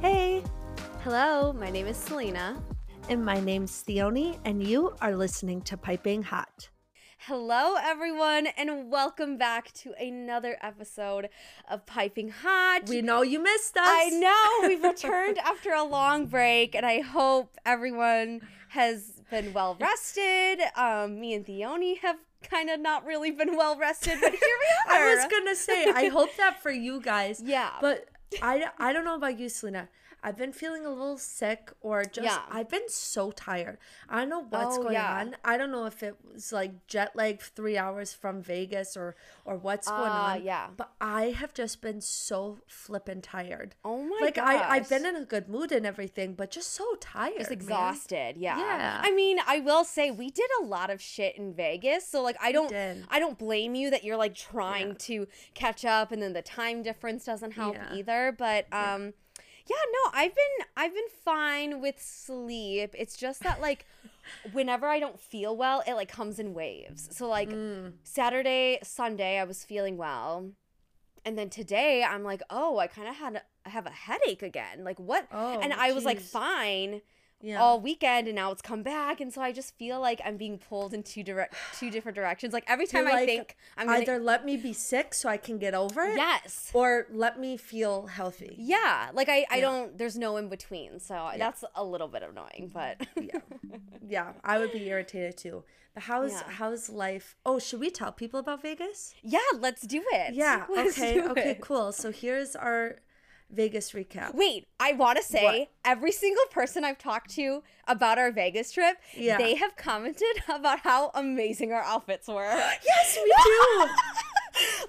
Hey, Hello, my name is Selena. and my name's Theoni, and you are listening to Piping Hot. Hello, everyone, and welcome back to another episode of Piping Hot. We know you missed us. I know we've returned after a long break, and I hope everyone has been well rested. Um, me and Theoni have kind of not really been well rested, but here we are. I was gonna say, I hope that for you guys. Yeah. But I, I don't know about you, Selena. I've been feeling a little sick or just Yeah. I've been so tired. I don't know what's Oh, going yeah. on. I don't know if it was like jet lag three hours from Vegas or or what's going Ah, on. yeah. But I have just been so flippin' tired. Oh my like I, I've been in a good mood and everything, but just so tired. just man. exhausted yeah Yeah. i mean i will say we did a lot of shit in vegas so like i don't i don't blame you that you're like trying Yeah. to catch up and then the time difference doesn't help Yeah. either but um yeah no i've been i've been fine with sleep. It's just that like whenever i don't feel well it like comes in waves. So like Mm. saturday sunday i was feeling well. And then today i'm like oh i kind of had I have a headache again. Like what? Oh, and i was like fine Yeah. all weekend and now it's come back and so i just feel like i'm being pulled in two direct two different directions like every time You're i like, think i'm gonna either let me be sick so I can get over it, yes or let me feel healthy. yeah like i i Yeah. don't there's no in between so that's a little bit annoying but Yeah, yeah, I would be irritated too. But how's Yeah. how's life? Oh, should we tell people about Vegas? yeah let's do it Yeah. Let's Okay. Okay. it. Cool. So here's our Vegas recap. Wait, I want to say What? every single person I've talked to about our Vegas trip, Yeah. they have commented about how amazing our outfits were. Yes, we do.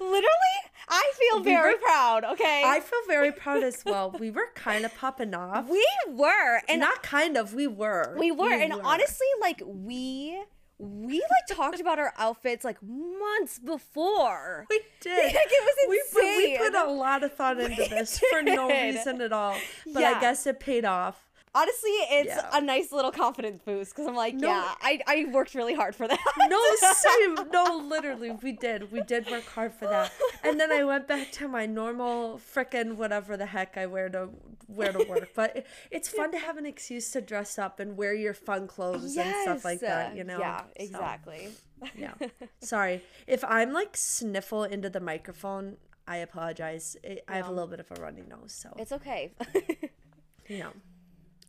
Literally, I feel We very were- proud, okay? I feel very proud as well. We were kind of popping off. we were and Not kind of. We were. we were and honestly like we we like talked about our outfits like months before. We did. Like, it was We put, we put a lot of thought into this for no reason at all. But Yeah. I guess it paid off. Honestly, it's Yeah. a nice little confidence boost because I'm like, No. yeah, I, I worked really hard for that. No, same. No, literally, we did. We did work hard for that. And then I went back to my normal frickin' whatever the heck I wear to wear to work. But it, it's fun to have an excuse to dress up and wear your fun clothes and stuff like that. You know. Yeah, So, exactly. yeah. Sorry if I'm like sniffle into the microphone. I apologize. I I have a little bit of a runny nose, so It's okay. you know.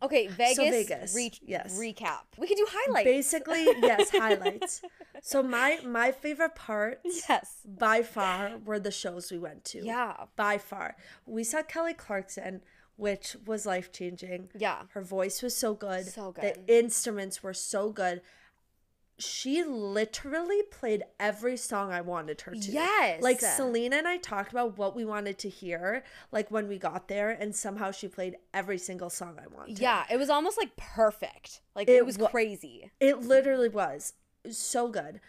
Okay, Vegas. So Vegas, re- yes. Recap. We could do highlights. Basically, yes, highlights. So my my favorite parts Yes. by far were the shows we went to. Yeah. By far. We saw Kelly Clarkson, which was life changing. Yeah. Her voice was so good. So good. The instruments were so good. She literally played every song I wanted her to. Yes. Like Selena and I talked about what we wanted to hear, like when we got there, and somehow she played every single song I wanted. Yeah, it was almost like perfect. Like it, It was wa- crazy. It literally was so good.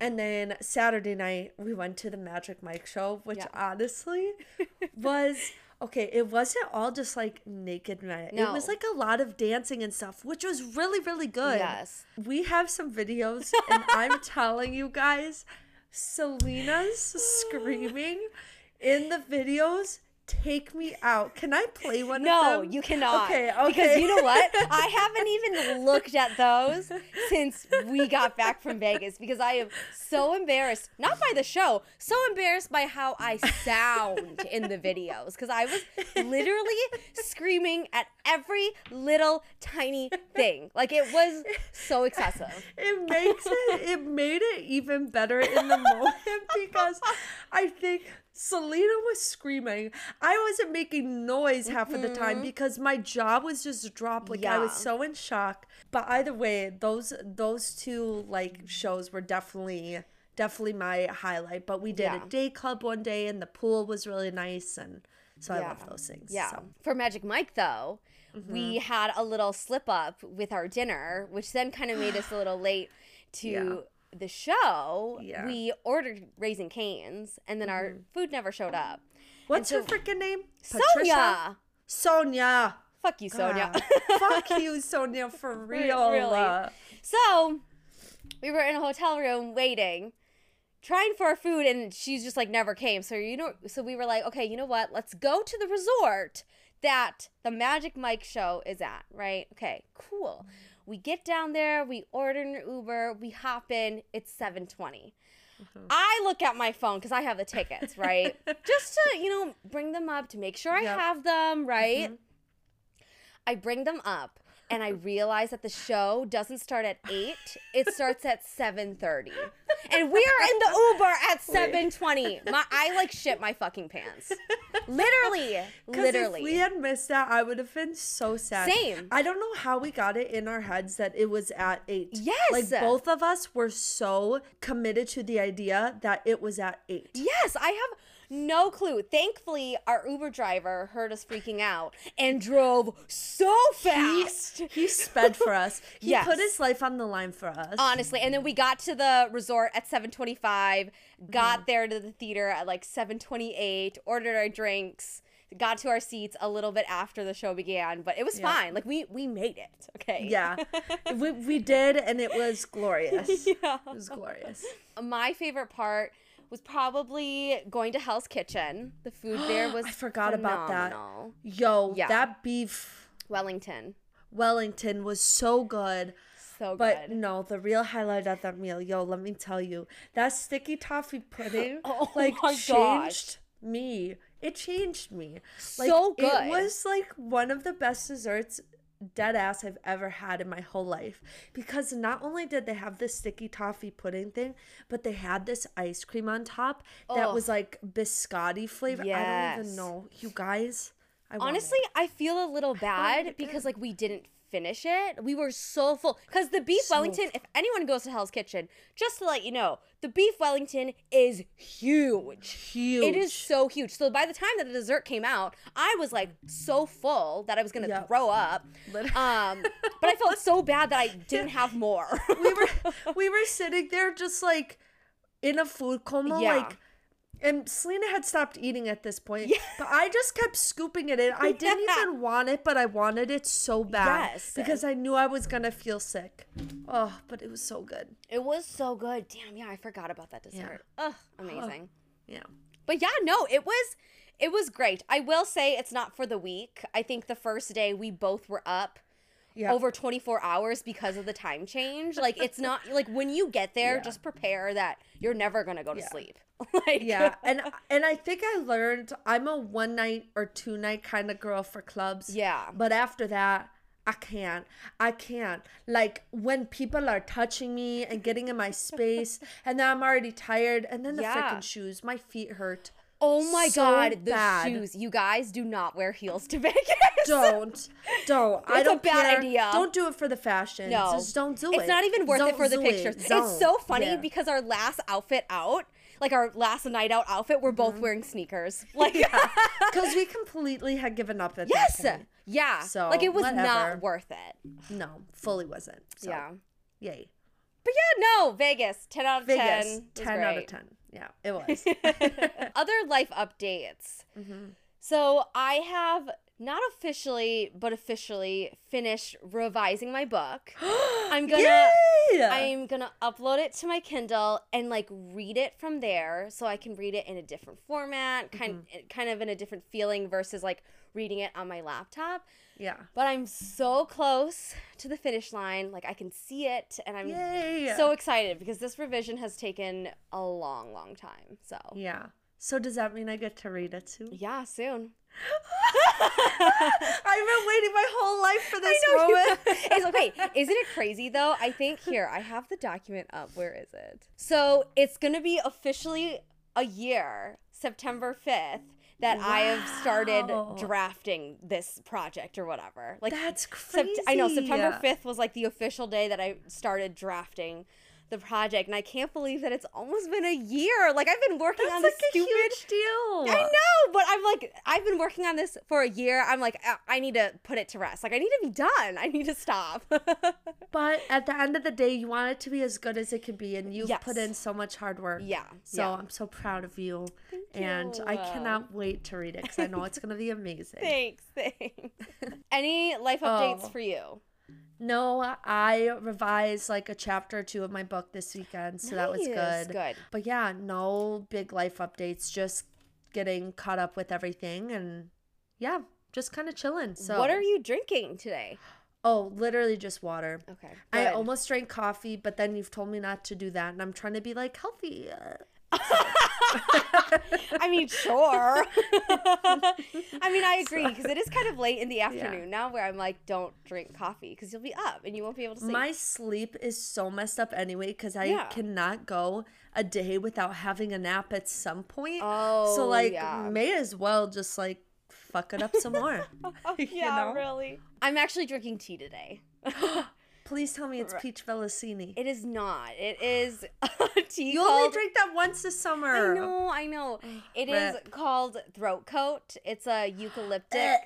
And then Saturday night we went to the Magic Mike show, which Yeah. honestly was okay. It wasn't all just like naked men. No. It was like a lot of dancing and stuff, which was really really good. Yes. We have some videos, and I'm telling you guys, Selena's screaming in the videos. Take me out. Can I play one No, of them? you cannot. Okay, okay. Because you know what? I haven't even looked at those since we got back from Vegas because I am so embarrassed. Not by the show, so embarrassed by how I sound in the videos because I was literally screaming at every little tiny thing. Like it was so excessive. it makes it it made it even better in the moment because I think Selena was screaming. I wasn't making noise half of the time because my jaw was just dropped. Like I was so in shock. But either way, those those two like shows were definitely definitely my highlight. But we did Yeah. a day club one day and the pool was really nice and so I love those things. Yeah. So. For Magic Mike, though, Mm-hmm. we had a little slip up with our dinner, which then kind of made us a little late to Yeah. The show. Yeah. Mm-hmm. We ordered Raising Canes, and then our food never showed up. What's so- her freaking name? Sonia! Sonia. Fuck you, Sonia. Fuck you, Sonia, for real. Really. So we were in a hotel room waiting, trying for our food, and she's just like never came. So you know, so we were like, okay, you know what? Let's go to the resort that the Magic Mike show is at. Right? Okay, cool. We get down there, we order an Uber, we hop in. It's seven twenty. Mm-hmm. I look at my phone because I have the tickets, right? Just to, you know, bring them up to make sure I have them, right? Mm-hmm. I bring them up and I realize that the show doesn't start at 8, it starts at 7:30. And we are in the Uber at 7:20. My I like shit my fucking pants. literally, literally. If we had missed that, I would have been so sad. Same. I don't know how we got it in our heads that it was at eight. Yes. Like both of us were so committed to the idea that it was at eight. Yes, I have no clue. Thankfully, our Uber driver heard us freaking out and drove so He, fast. he sped for us. He Yes. put his life on the line for us. honestly and then we got to the resort at 7.25 got Mm-hmm. there to the theater at like 7.28 ordered our drinks got to our seats a little bit after the show began but it was Yeah. fine like we we made it okay yeah. we, we did, and it was glorious. yeah It was glorious. my favorite part was probably going to hell's kitchen the food there was I forgot about that. phenomenal. Yo, Yeah. that beef wellington Wellington was so good. so good. But good no, the real highlight of that meal, yo, let me tell you, that sticky toffee pudding, Oh like my gosh. changed me. It changed me. Like, So good. It was like one of the best desserts, dead ass, I've ever had in my whole life. Because not only did they have this sticky toffee pudding thing, but they had this ice cream on top that Ugh. was like biscotti flavor. I don't Yes. even know, you guys. I want it. Honestly, I feel a little bad because like we didn't finish it. We were so full because the beef So Wellington. If anyone goes to Hell's Kitchen, just to let you know, the beef Wellington is huge. huge. It is so huge. So by the time that the dessert came out, I was like so full that I was gonna Yep. throw up. Um, but I felt so bad that I didn't have more. we were we were sitting there just like in a food coma Yeah. like and Selena had stopped eating at this point, yeah. but I just kept scooping it in. I didn't Yeah. even want it, but I wanted it so bad Yes. because I knew I was gonna feel sick. Oh, but it was so good. it was so good. Damn, yeah, I forgot about that dessert. Ugh, amazing. Yeah. But yeah, no, it was it was great. I will say it's not for the week. I think the first day we both were up Yeah. over 24 hours because of the time change. Like it's not like when you get there, Yeah. just prepare that you're never going to go to Yeah. sleep. like yeah, and and I think I learned I'm a one night or two night kind of girl for clubs. Yeah. But after that, I can't. I can't. Like when people are touching me and getting in my space, and then I'm already tired, and then the Yeah. freaking shoes, my feet hurt. Oh my So god, the bad. shoes. You guys do not wear heels to Vegas. Don't, don't. I It's a don't bad care. idea. Don't do it for the fashion. No. just don't do it. It's not even worth it Don't for the pictures. Don't. It's so funny Yeah. because our last outfit out, like our last night out outfit, we're Mm-hmm. both wearing sneakers. Like because we completely had given up at Yes. that point. Yes. Yeah. So, like it was whatever. not worth it. No, fully wasn't. So, yeah. Yay. But yeah, no, Vegas, 10 out of 10. Vegas, was 10 out of 10. Yeah, it was. Other life updates. Mm-hmm. So I have not officially, but officially finished revising my book. I'm gonna Yay! I'm gonna upload it to my Kindle and like read it from there, so I can read it in a different format, kind Mm-hmm. kind of in a different feeling versus like reading it on my laptop. yeah. But I'm so close to the finish line, like I can see it, and I'm Yay! so excited because this revision has taken a long, long time. So yeah. So does that mean I get to read it too? yeah, soon. I've been waiting my whole life for this moment. it's okay. Isn't it crazy though? I think here I have the document up. Where is it? So it's gonna be officially a year, September fifth, that I have started drafting this project or whatever. Like That's Sept- crazy. I know September fifth was like the official day that I started drafting the project, and I can't believe that it's almost been a year. Like I've been working That's on like this stupid. huge deal. I know, but I'm like, I've been working on this for a year. I'm like, "Uh, I need to put it to rest. Like, I need to be done. I need to stop. But at the end of the day, you want it to be as good as it can be, and you've put in so much hard work. yeah. So yeah. I'm so proud of you, and I cannot wait to read it because I know it's gonna be amazing. Thanks. Thanks. Any life updates Oh. for you? No, I revised like a chapter or two of my book this weekend, so that was good. good. But yeah, no big life updates, just getting caught up with everything and yeah, just kind of chilling. So What are you drinking today? Oh, literally just water. Okay. I almost drank coffee, but then you've told me not to do that, and I'm trying to be like healthy. I mean, sure. I mean, I agree because it is kind of late in the afternoon now where I'm like, don't drink coffee because you'll be up and you won't be able to sleep. My sleep is so messed up anyway because I Yeah. cannot go a day without having a nap at some point. Oh, so like, yeah. may as well just like fuck it up some more. You yeah, know? really. I'm actually drinking tea today. Please tell me it's peach vellicini. It is not. It is a tea You called. only drink that once this summer. I know, I know. It is called throat coat. It's a eucalyptic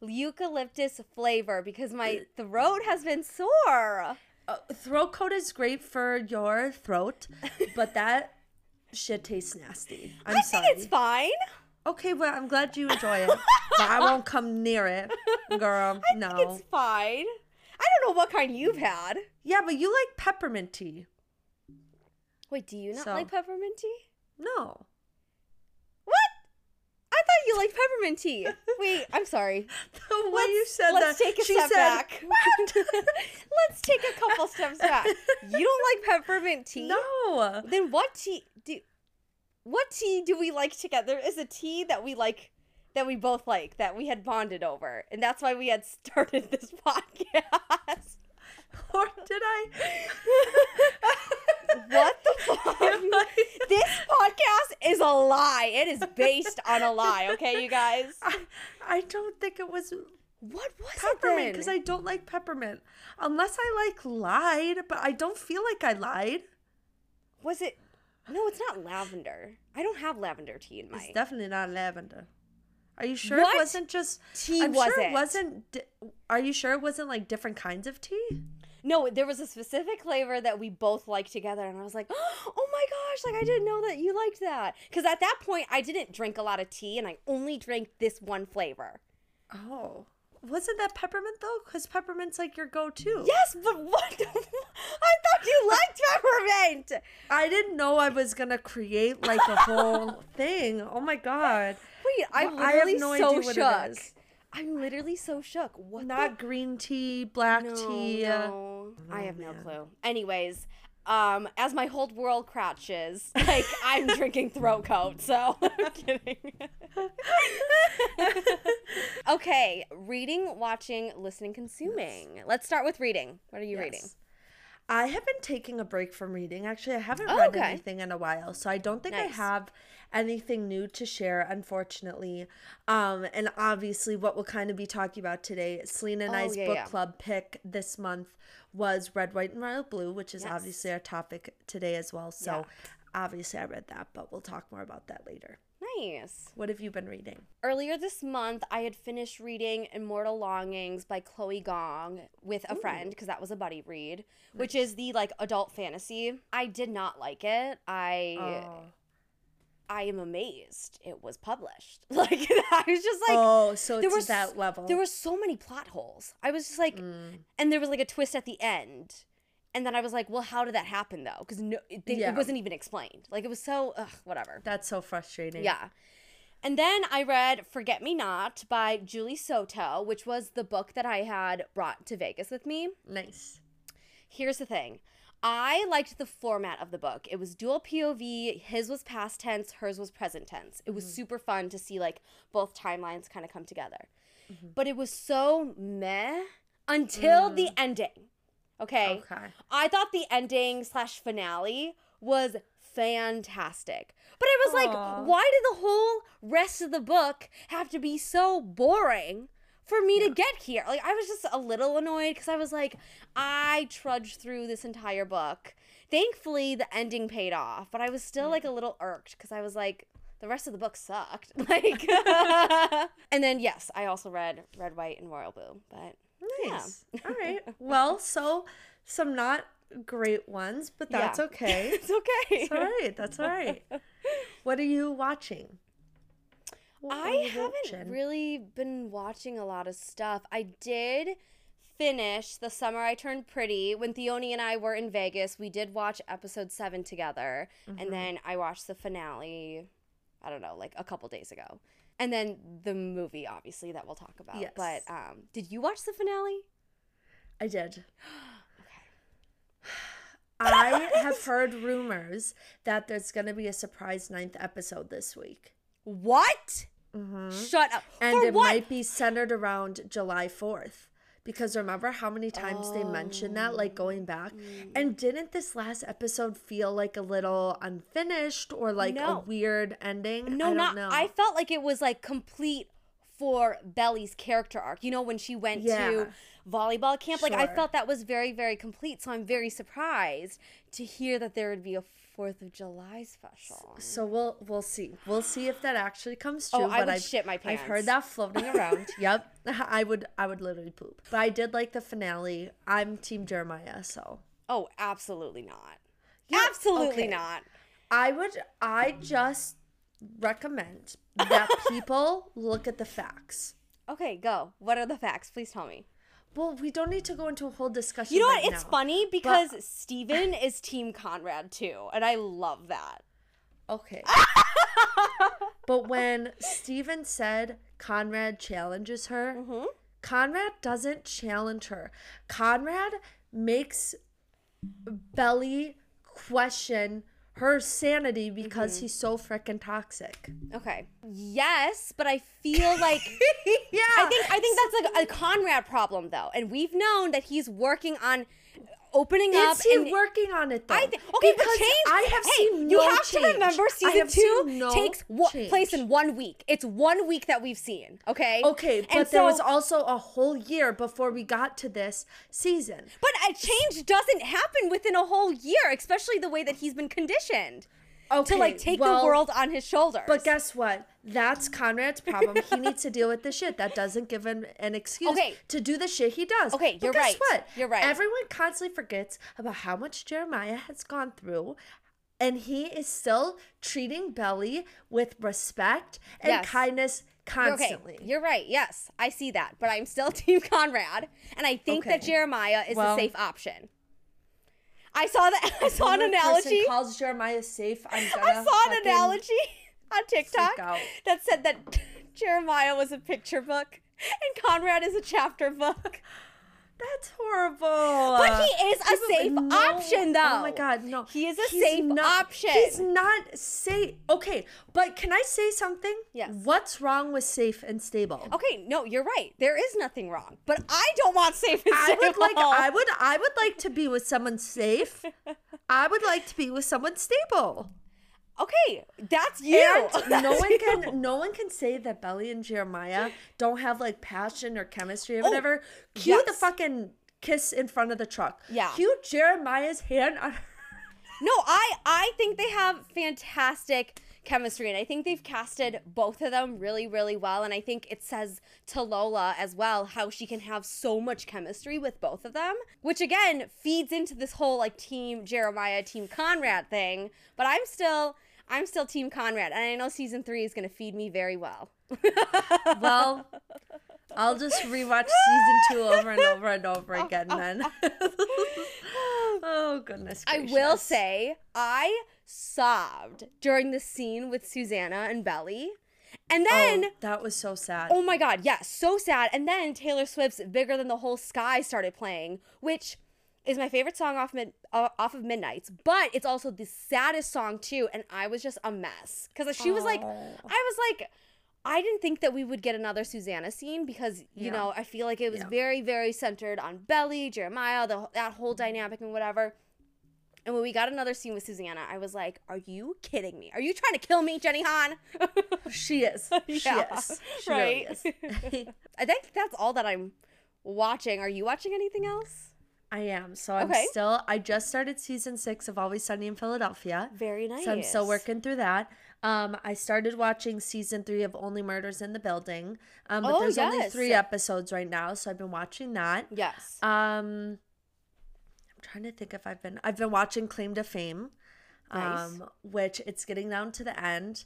eucalyptus flavor because my throat has been sore. Uh, throat coat is great for your throat, but that shit tastes nasty. I'm I sorry. think it's fine. Okay, well, I'm glad you enjoy it, but I won't come near it, girl. no. I think it's fine. I don't know what kind you've had. Yeah, but you like peppermint tea. Wait, do you not So- like peppermint tea? No. What? I thought you liked peppermint tea. Wait, I'm sorry. The way you said let's that. take a step said, back. let's take a couple steps back. You don't like peppermint tea? No. Then what tea do? What tea do we like together? Is a tea that we like, that we both like, that we had bonded over, and that's why we had started this podcast. Or did I? what the fuck? This podcast is a lie. It is based on a lie. Okay, you guys. I, I don't think it was What was peppermint because? I don't like peppermint. Unless I like lied, but I don't feel like I lied. Was it? No, it's not lavender. I don't have lavender tea in my. It's definitely not lavender. Are you sure What it wasn't just tea I'm was sure it? it wasn't. Di- are you sure it wasn't like different kinds of tea? No, there was a specific flavor that we both liked together, and I was like, "Oh my gosh! Like I didn't know that you liked that." Because at that point, I didn't drink a lot of tea, and I only drank this one flavor. Oh, wasn't that peppermint though? Because peppermint's like your go-to. Yes, but what? I thought you liked peppermint. I didn't know I was gonna create like a whole thing. Oh my god. Wait, I'm Well, I have literally no so idea what shook. is. I'm literally so shook. What? Not green tea, black the? tea. No, I Oh, have no clue. Anyways. Um, as my whole world crouches, like I'm drinking throat coat, so I'm kidding. okay, reading, watching, listening, consuming. Let's start with reading. What are you reading? I have been taking a break from reading. Actually, I haven't Oh, read okay. anything in a while, so I don't think I have anything new to share, unfortunately. Um, and obviously, what we'll kind of be talking about today, Selena and Oh, I's yeah, book yeah. club pick this month was Red, White, and Royal Blue, which is Yes. obviously our topic today as well. So, Yeah. obviously, I read that, but we'll talk more about that later. Nice. What have you been reading? Earlier this month, I had finished reading Immortal Longings by Chloe Gong with a friend because that was a buddy read, which is the like adult fantasy. I did not like it. I Oh. I am amazed it was published. Like I was just like oh, so there it's was that level. there were so many plot holes. I was just like Mm. and there was like a twist at the end. And then I was like, well, how did that happen though? Because no, it, Yeah. it wasn't even explained. Like it was so, ugh, whatever. That's so frustrating. Yeah. And then I read Forget Me Not by Julie Soto, which was the book that I had brought to Vegas with me. Nice. Here's the thing I liked the format of the book. It was dual POV, his was past tense, hers was present tense. It was mm. super fun to see like both timelines kind of come together. Mm-hmm. But it was so meh until the mm. ending. Okay. Okay. I thought the ending slash finale was fantastic. But I was Aw. like, why did the whole rest of the book have to be so boring for me to get here? Like, I was just a little annoyed because I was like, I trudged through this entire book. Thankfully, the ending paid off, but I was still like a little irked because I was like, the rest of the book sucked. Like, and then yes, I also read Red, White, and Royal Blue, but yeah. Nice. All right. Well, so some not great ones, but Yeah. that's okay. it's okay. It's all right. That's all right. What are you watching? What I haven't watching? really been watching a lot of stuff. I did finish The Summer I Turned Pretty. When Theoni and I were in Vegas, we did watch episode seven together. Mm-hmm. And then I watched the finale, I don't know, like a couple days ago. And then the movie, obviously, that we'll talk about. Yes. But um, did you watch the finale? I did. Okay. I have heard rumors that there's going to be a surprise ninth episode this week. What? Shut up. Mm-hmm. And For it what? might be centered around July 4th. Because remember how many times they mentioned that, like going back? Oh. And didn't this last episode feel like a little unfinished or like a weird ending? No, I not. know. I felt like it was like complete for Belly's character arc. You know, when she went Yeah. to volleyball camp, like I felt that was very, very complete. So I'm very surprised to hear that there would be a Fourth of July special. So we'll we'll see. We'll see if that actually comes true. Oh, true. I but would I've, shit my pants. I've heard that floating around. yep. I would I would literally poop. But I did like the finale. I'm Team Jeremiah, so Oh, absolutely not. Absolutely okay. not. I would I just recommend that people look at the facts. Okay, go. What are the facts? Please tell me. Well, we don't need to go into a whole discussion. You know right what? It's now. funny because Steven is Team Conrad too, and I love that. Okay. but when Steven said Conrad challenges her, Mm-hmm. Conrad doesn't challenge her. Conrad makes Belly question her sanity because Mm-hmm. he's so freaking toxic. Okay. Yes, but I feel like yeah. I think I think that's like a Conrad problem though, and we've known that he's working on opening up. Is he and working on it though? I think okay, but Because change. I have hey, seen you no have change. to remember season two no takes place in one week. It's one week that we've seen. Okay. Okay, but And there was also a whole year before we got to this season. But a change doesn't happen within a whole year, especially the way that he's been conditioned Okay, to like take well, the world on his shoulders. But guess what? That's Conrad's problem. he needs to deal with the shit. That doesn't give him an excuse Okay. to do the shit he does. Okay, But you're guess right. What? You're right. Everyone constantly forgets about how much Jeremiah has gone through. And he is still treating Belly with respect and Yes. kindness You're constantly. Okay, you're right. Yes, I see that, but I'm still Team Conrad, and I think that Jeremiah is Well- a safe option. I saw that. I saw an When a person analogy. calls Jeremiah safe. I'm I saw an analogy on TikTok that said that Jeremiah was a picture book and Conrad is a chapter book. That's horrible. But he is a People- safe no. option, oh though. Oh my god, no. He is a He's safe not- option. He's not safe. Okay, but can I say something? Yes. What's wrong with safe and stable? Okay, no, you're right. There is nothing wrong, but I don't want safe and stable. I would like I would I would like to be with someone safe. I would like to be with someone stable. Okay, that's you. And no one can no one can say that Belly and Jeremiah don't have like passion or chemistry or Oh, whatever. Cue the fucking kiss in front of the truck. Yeah. Cue Jeremiah's hand on No, I I think they have fantastic chemistry, and I think they've casted both of them really, really well. And I think it says to Lola as well how she can have so much chemistry with both of them, which again feeds into this whole like team Jeremiah, team Conrad thing. But I'm still I'm still team Conrad, and I know season three is gonna feed me very well. Well, I'll just rewatch season two over and over and over again then. oh goodness I will say I sobbed during the scene with Susannah and Belly. And oh, then oh, that was so sad. Oh my god, yes, so sad. And then Taylor Swift's "Bigger Than the Whole Sky" started playing, which is my favorite song off mid, uh, off of Midnight's, but it's also the saddest song too. And I was just a mess because she was like. I was like, I didn't think that we would get another Susannah scene because you Yeah. know I feel like it was Yeah. very very centered on Belly, Jeremiah, the, that whole dynamic and whatever. And when we got another scene with Susannah, I was like, "Are you kidding me? Are you trying to kill me, Jenny Han?" She is. She Yeah, is. She really right. is. I think that's all that I'm watching. Are you watching anything else? I am. So I'm Okay. still I just started season six of Always Sunny in Philadelphia. Very nice. So I'm still working through that. Um, I started watching season three of Only Murders in the Building. Um, but Oh, there's only three episodes right now, so I've been watching that. Yes. Um, I'm trying to think if I've been I've been watching Claim to Fame, Nice. um, which it's getting down to the end,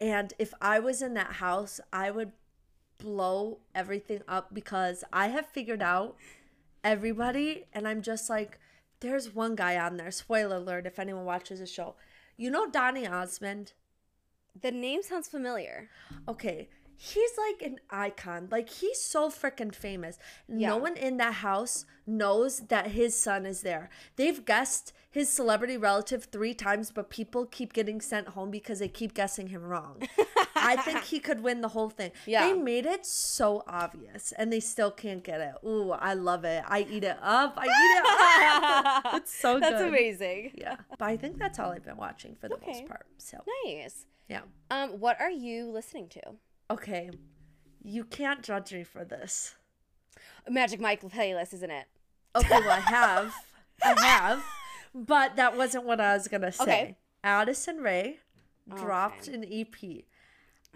and if I was in that house, I would blow everything up because I have figured out everybody, and I'm just like, there's one guy on there. Spoiler alert if anyone watches the show. You know Donny Osmond? The name sounds familiar. Okay. He's like an icon. Like he's so freaking famous. Yeah. No one in that house knows that his son is there. They've guessed his celebrity relative three times, but people keep getting sent home because they keep guessing him wrong. I think he could win the whole thing. Yeah. They made it so obvious and they still can't get it. Ooh, I love it. I eat it up. I eat it up. It's so That's good. amazing. Yeah. But I think that's all I've been watching for the Okay. most part. So, Nice. yeah. Um, what are you listening to? Okay. You can't judge me for this. Magic Mike playlist, isn't it? Okay, well, I have. I have. But that wasn't what I was going to say. Okay. Addison Rae dropped Okay. an EP.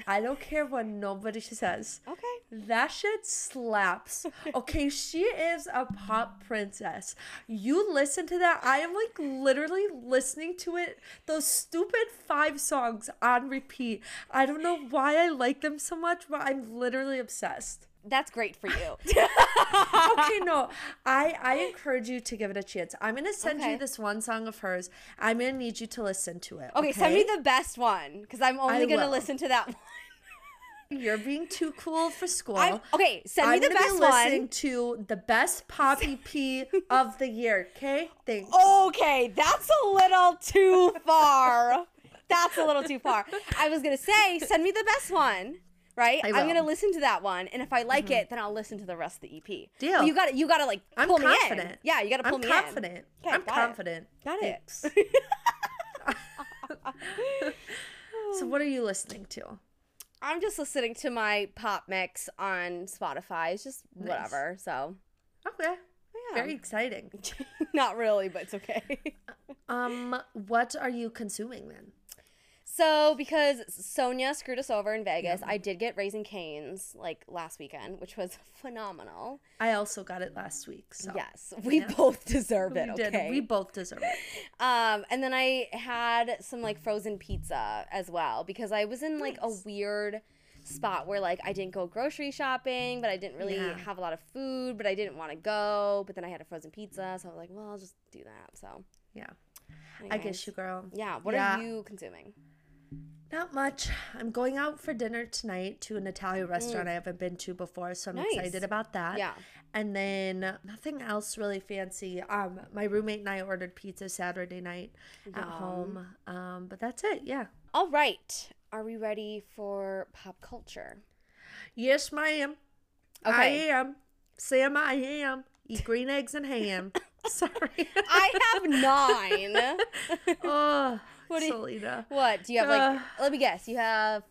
I don't care what nobody says. Okay. That shit slaps. Okay, she is a pop princess. You listen to that, I am like literally listening to it, those stupid five songs on repeat. I don't know why I like them so much, but I'm literally obsessed. That's great for you. okay, no, I I encourage you to give it a chance. I'm gonna send Okay. you this one song of hers. I'm gonna need you to listen to it. Okay, send me the best one because I'm only I gonna will. listen to that one. You're being too cool for school. I'm, okay, send me I'm the gonna best be one. listening to the best pop EP of the year. Okay, thanks. Okay, that's a little too far. That's a little too far. I was gonna say, send me the best one. Right, I'm. Mm-hmm. gonna listen to that one, and if I like it, then I'll listen to the rest of the EP. Deal. But you got to You got to like I'm pull me in. confident. Yeah, you got to pull me out. I'm me confident. in. Okay, I'm got it. confident. Got it. So, what are you listening to? I'm just listening to my pop mix on Spotify. It's just Nice. whatever. So Okay, yeah, very exciting. not really, but it's okay. Um, what are you consuming then? So, because Sonia screwed us over in Vegas, I did get Raising Canes like last weekend, which was phenomenal. I also got it last week. So Yes, we Yeah. both deserve we it. did. Okay. We both deserve it. um, and then I had some like frozen pizza as well because I was in like Nice. a weird spot where like I didn't go grocery shopping, but I didn't really Yeah. have a lot of food, but I didn't want to go. But then I had a frozen pizza, so I was like, well, I'll just do that. So Yeah, I anyways. guess you, girl. Yeah. What Yeah. are you consuming? Not much. I'm going out for dinner tonight to an Italian restaurant I haven't been to before, so I'm Mm. Nice. excited about that. Yeah. And then nothing else really fancy. Um, my roommate and I ordered pizza Saturday night at home. Um, but that's it. Yeah. All right. Are we ready for pop culture? Yes, ma'am. I am. Sam, I am. Eat green eggs and ham. Sorry. I have nine. oh, What do you- Selena. what? Do you have like, Uh. let me guess, you have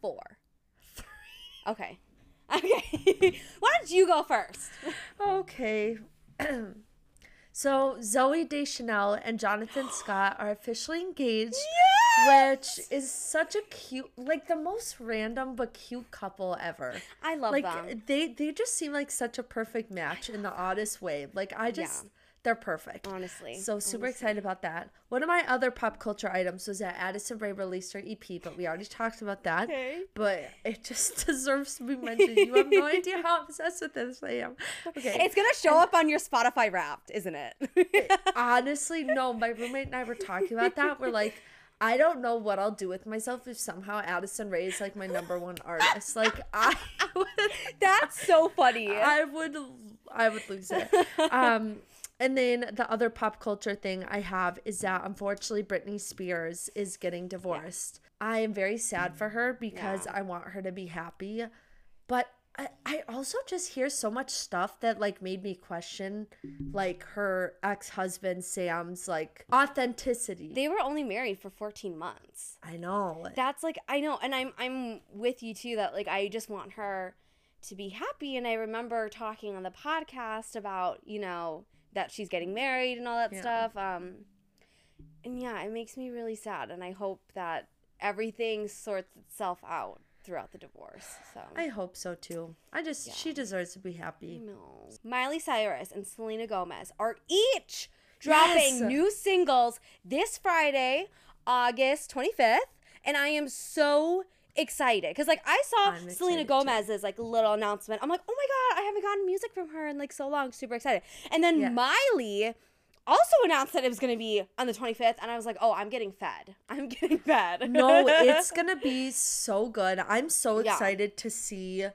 four. Three. Okay. Okay. Why don't you go first? Okay. so Zooey Deschanel and Jonathan Scott are officially engaged, which is such a cute, like the most random but cute couple ever. I love like them. they they just seem like such a perfect match in the oddest way. Like I just Yeah. They're perfect. Honestly. So super honestly. excited about that. One of my other pop culture items was that Addison Rae released her EP, but we already talked about that. Okay. But it just deserves to be mentioned. You have no idea how obsessed with this I am. Okay. It's gonna show up on your Spotify Wrapped, isn't it? Honestly, no. My roommate and I were talking about that. We're like, I don't know what I'll do with myself if somehow Addison Rae is like my number one artist. Like I would, That's so funny. I would, I would lose it. Um, and then the other pop culture thing I have is that unfortunately Britney Spears is getting divorced. I am very sad mm-hmm. for her because I want her to be happy, but I, I also just hear so much stuff that like made me question like her ex-husband Sam's like authenticity. they were only married for 14 months. I know. That's like I know, and I'm I'm with you too. That like I just want her to be happy. And I remember talking on the podcast about you know that she's getting married and all that Yeah. stuff. Um, and yeah, it makes me really sad, and I hope that everything sorts itself out throughout the divorce. So I hope so too. I just she deserves to be happy. no. Miley Cyrus and Selena Gomez are each dropping Yes. new singles this Friday, August 25th, and I am so excited because like I saw I'm Selena too. Gomez's like little announcement. I'm like, oh my god, I haven't gotten music from her in like so long. Super excited. And then Yeah. Miley also announced that it was gonna be on the 25th, and I was like, oh, I'm getting fed. I'm getting fed. no, it's gonna be so good. I'm so Yeah. excited to see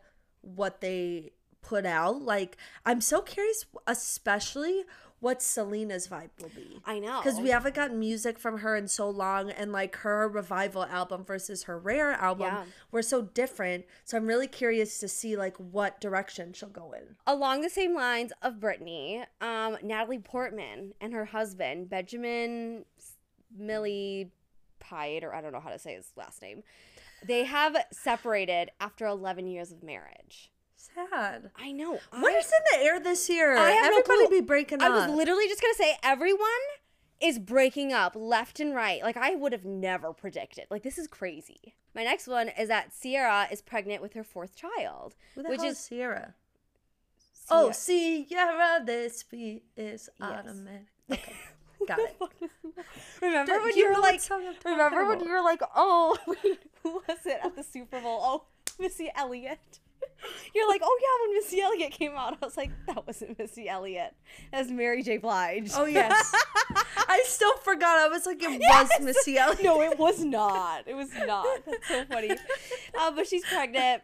what they put out. Like, I'm so curious, especially what Selena's vibe will be. I know Because we haven't gotten music from her in so long, and like her revival album versus her rare album Yeah. were so different. So I'm really curious to see like what direction she'll go in. along the same lines of Britney, um, Natalie Portman and her husband Benjamin Millie Pied, or I don't know how to say his last name. They have separated after 11 years of marriage. Sad. I know. What I- is in the air this year? I have no Everybody clue. be breaking I up. I was literally just gonna say everyone is breaking up left and right. Like I would have never predicted. Like this is crazy. My next one is that Ciara is pregnant with her fourth child, Who the which hell is is Ciara? Ciara- Oh, Ciara, this beat is Yes. automatic. Okay, got it. Remember when you you were like, what song I'm talking remember when you were like, oh, wait, who was it at the Super Bowl? Oh, Missy Elliott. You're like, oh yeah, when Missy Elliott came out, I was like, that wasn't Missy Elliott. That was Mary J. Blige. Oh yes, I still forgot. I was like, it was Missy Elliott. no, it was not. It was not. That's so funny. Uh, but she's pregnant.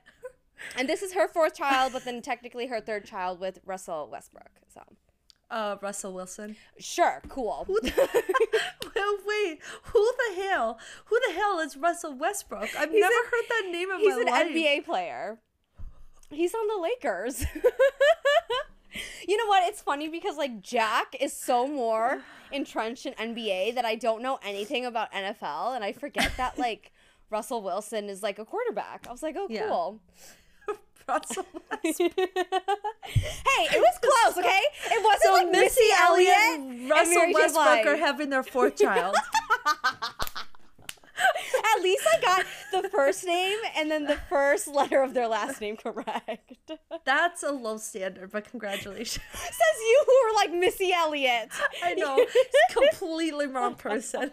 And this is her fourth child, but then technically her third child with Russell Westbrook. So, Uh, Russell Wilson. sure, cool. well, wait, who the hell? Who the hell is Russell Westbrook? I've never an- heard that name in He's an. NBA player. He's on the Lakers. you know what? It's funny because like Jack is so more entrenched in NBA that I don't know anything about NFL, and I forget that like Russell Wilson is like a quarterback. I was like, oh, Yeah. cool. Russell. hey, it was close, okay? It wasn't So like Missy Elliott, and Russell Westbrook are having their fourth child. At least I got the first name and then the first letter of their last name correct. That's a low standard, but congratulations. Says you who were like Missy Elliott. I know, completely wrong person.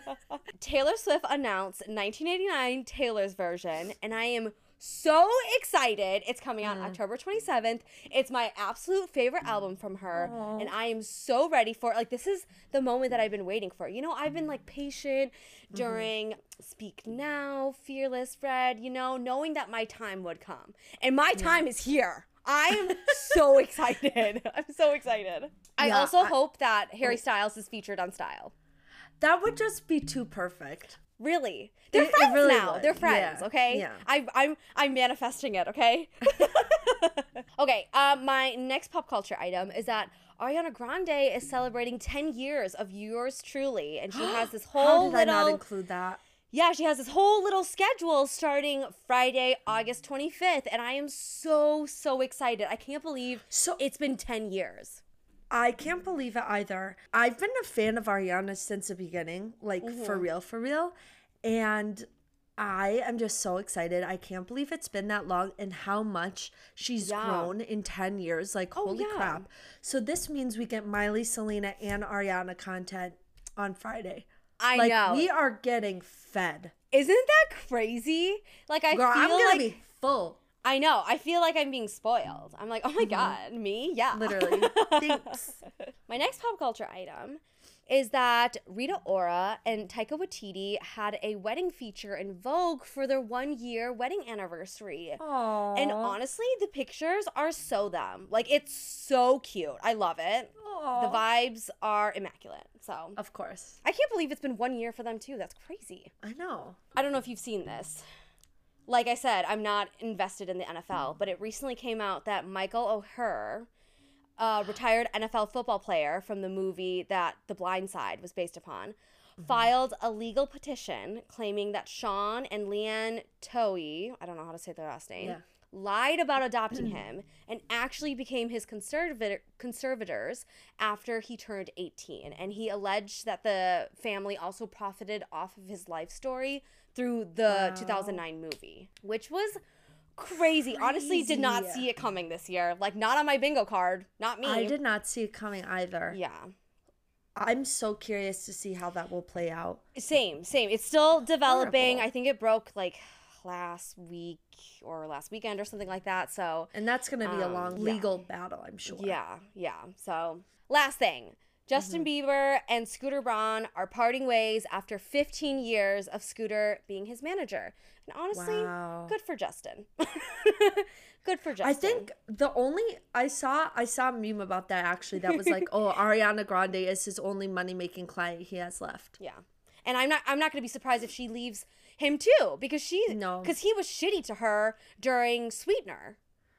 Taylor Swift announced 1989 Taylor's version, and I am so excited. It's coming out mm. October 27th. It's my absolute favorite album from her, and I am so ready for it. Like, this is the moment that I've been waiting for. You know, I've been like patient mm-hmm. during Speak Now, Fearless, Red, you know, knowing that my time would come. And my time is here. I'm so excited. I'm so excited. I also I- hope that Harry oh. Styles is featured on Style. That would just be too perfect. Really, they're It- it friends really now. would. They're friends. Yeah, Okay. yeah. I, I'm I'm manifesting it. Okay. okay. Um, my next pop culture item is that Ariana Grande is celebrating 10 years of yours truly, and she has this whole How did I not include that? yeah, she has this whole little schedule starting Friday, August 25th, and I am so so excited. I can't believe So it's been 10 years. I can't believe it either. I've been a fan of Ariana since the beginning, like for Mm-hmm. real, for real. And I am just so excited. I can't believe it's been that long and how much she's Yeah. grown in 10 years. Like, Oh, holy yeah. crap. So, this means we get Miley, Selena, and Ariana content on Friday. I like, know. we are getting fed. Isn't that crazy? Like I Girl, feel I'm going like be full. I know. I feel like I'm being spoiled. I'm like, oh my god, me? Yeah. Mm-hmm. Literally. Thanks. My next pop culture item is that Rita Ora and Taika Waititi had a wedding feature in Vogue for their one year wedding anniversary. Aww. And honestly, the pictures are so them. Like it's so cute. I love it. The vibes are immaculate. So Of course. I can't believe it's been one year for them too. That's crazy. I know. I don't know if you've seen this. Like I said, I'm not invested in the NFL, mm. but it recently came out that Michael Oher, a retired NFL football player from the movie that The Blind Side was based upon, mm-hmm. filed a legal petition claiming that Sean and Leanne Toey, I don't know how to say their last name, Yeah. lied about adopting him and actually became his conservator- conservators after he turned 18. And he alleged that the family also profited off of his life story through the Wow. 2009 movie, which was crazy. Honestly, did not see it coming this year. Like, not on my bingo card. Not me. I did not see it coming either. Yeah. I'm so curious to see how that will play out. Same, same. It's still developing. Horrible. I think it broke like last week or last weekend or something like that. So And that's going to be a Um, long yeah. legal battle, I'm sure. yeah, yeah. So last thing. Justin Mm-hmm. Bieber and Scooter Braun are parting ways after 15 years of Scooter being his manager. And honestly, Wow. good for Justin. good for Justin. I think the only I saw I saw a meme about that actually that was like, oh, Ariana Grande is his only money making client he has left. Yeah. And I'm not I'm not going to be surprised if she leaves him too because she No. cuz he was shitty to her during Sweetener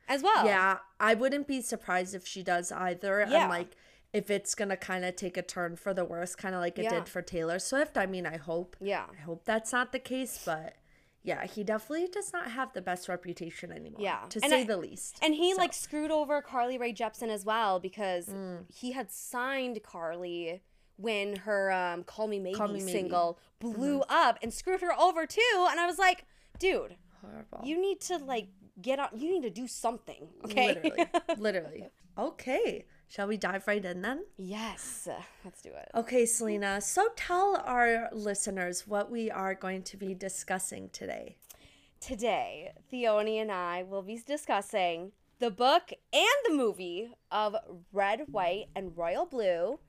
as well. Yeah, I wouldn't be surprised if she does either. Yeah. And like if it's gonna kind of take a turn for the worse, kind of like it Yeah. did for Taylor Swift. I mean, I hope. Yeah. I hope that's not the case, but yeah, he definitely does not have the best reputation anymore. Yeah. to And say I- the least. And he So- like screwed over Carly Rae Jepsen as well because Mm. he had signed Carly when her um, "Call Me Maybe" Call Me Maybe. Mm-hmm. single blew up and screwed her over too. And I was like, dude, horrible. you need to like get on. You need to do something, okay? Literally, literally. Okay, shall we dive right in then? yes, let's do it. Okay, Selena. So tell our listeners what we are going to be discussing today. Today, Theoni and I will be discussing the book and the movie of Red, White, and Royal Blue.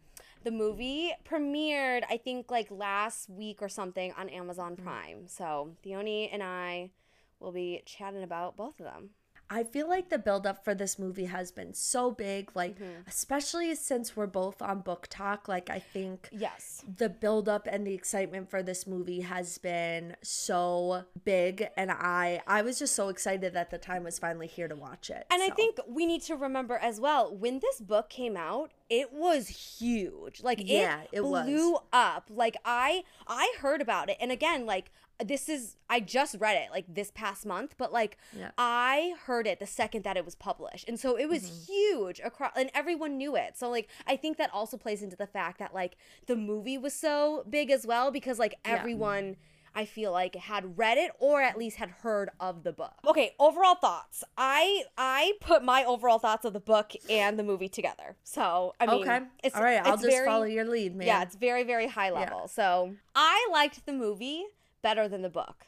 The movie premiered, I think, like last week or something on Amazon Prime. So, Theoni and I will be chatting about both of them. I feel like the buildup for this movie has been so big, like, mm-hmm. especially since we're both on BookTok. Like, I think Yes. the buildup and the excitement for this movie has been so big. And I, I was just so excited that the time was finally here to watch it. And I think we need to remember as well when this book came out, it was huge. Like Yeah, it, it was. blew up. Like I I heard about it. And again, like this is I just read it like this past month, but like Yeah. I heard it the second that it was published. And so it was Mm-hmm. huge across and everyone knew it. So like I think that also plays into the fact that like the movie was so big as well because like everyone I feel like had read it or at least had heard of the book. Okay, overall thoughts. I I put my overall thoughts of the book and the movie together. So I mean, okay. it's All right. I'll just very- follow your lead, man. Yeah, it's very very high level. So I liked the movie better than the book,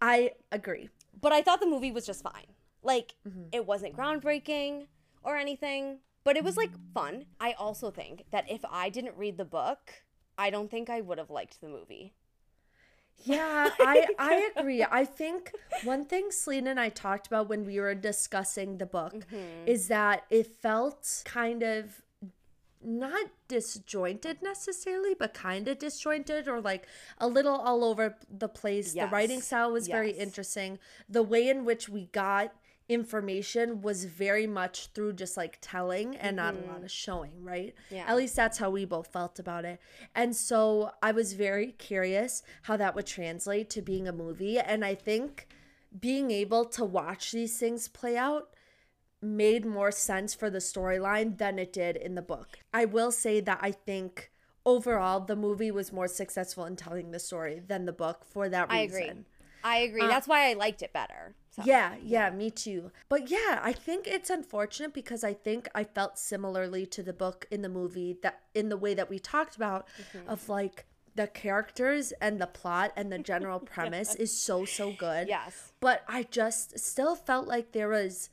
I agree. but I thought the movie was just fine. Like Mm-hmm. it wasn't groundbreaking or anything, but it was like fun. I also think that if I didn't read the book, I don't think I would have liked the movie. Yeah, I I agree. I think one thing Selena and I talked about when we were discussing the book Mm-hmm. is that it felt kind of not disjointed necessarily, but kind of disjointed or like a little all over the place. The writing style was very interesting. The way in which we got information was very much through just like telling and not a lot of showing, right? Mm-hmm. Yeah. At least that's how we both felt about it. And so I was very curious how that would translate to being a movie. And I think being able to watch these things play out made more sense for the storyline than it did in the book. I will say that I think overall the movie was more successful in telling the story than the book for that reason. I agree. I agree. That's why I liked it better. So. Yeah, yeah, me too. But yeah, I think it's unfortunate because I think I felt similarly to the book in the movie that in the way that we talked about Mm-hmm. of like the characters and the plot and the general premise is so so good. Yes. But I just still felt like there was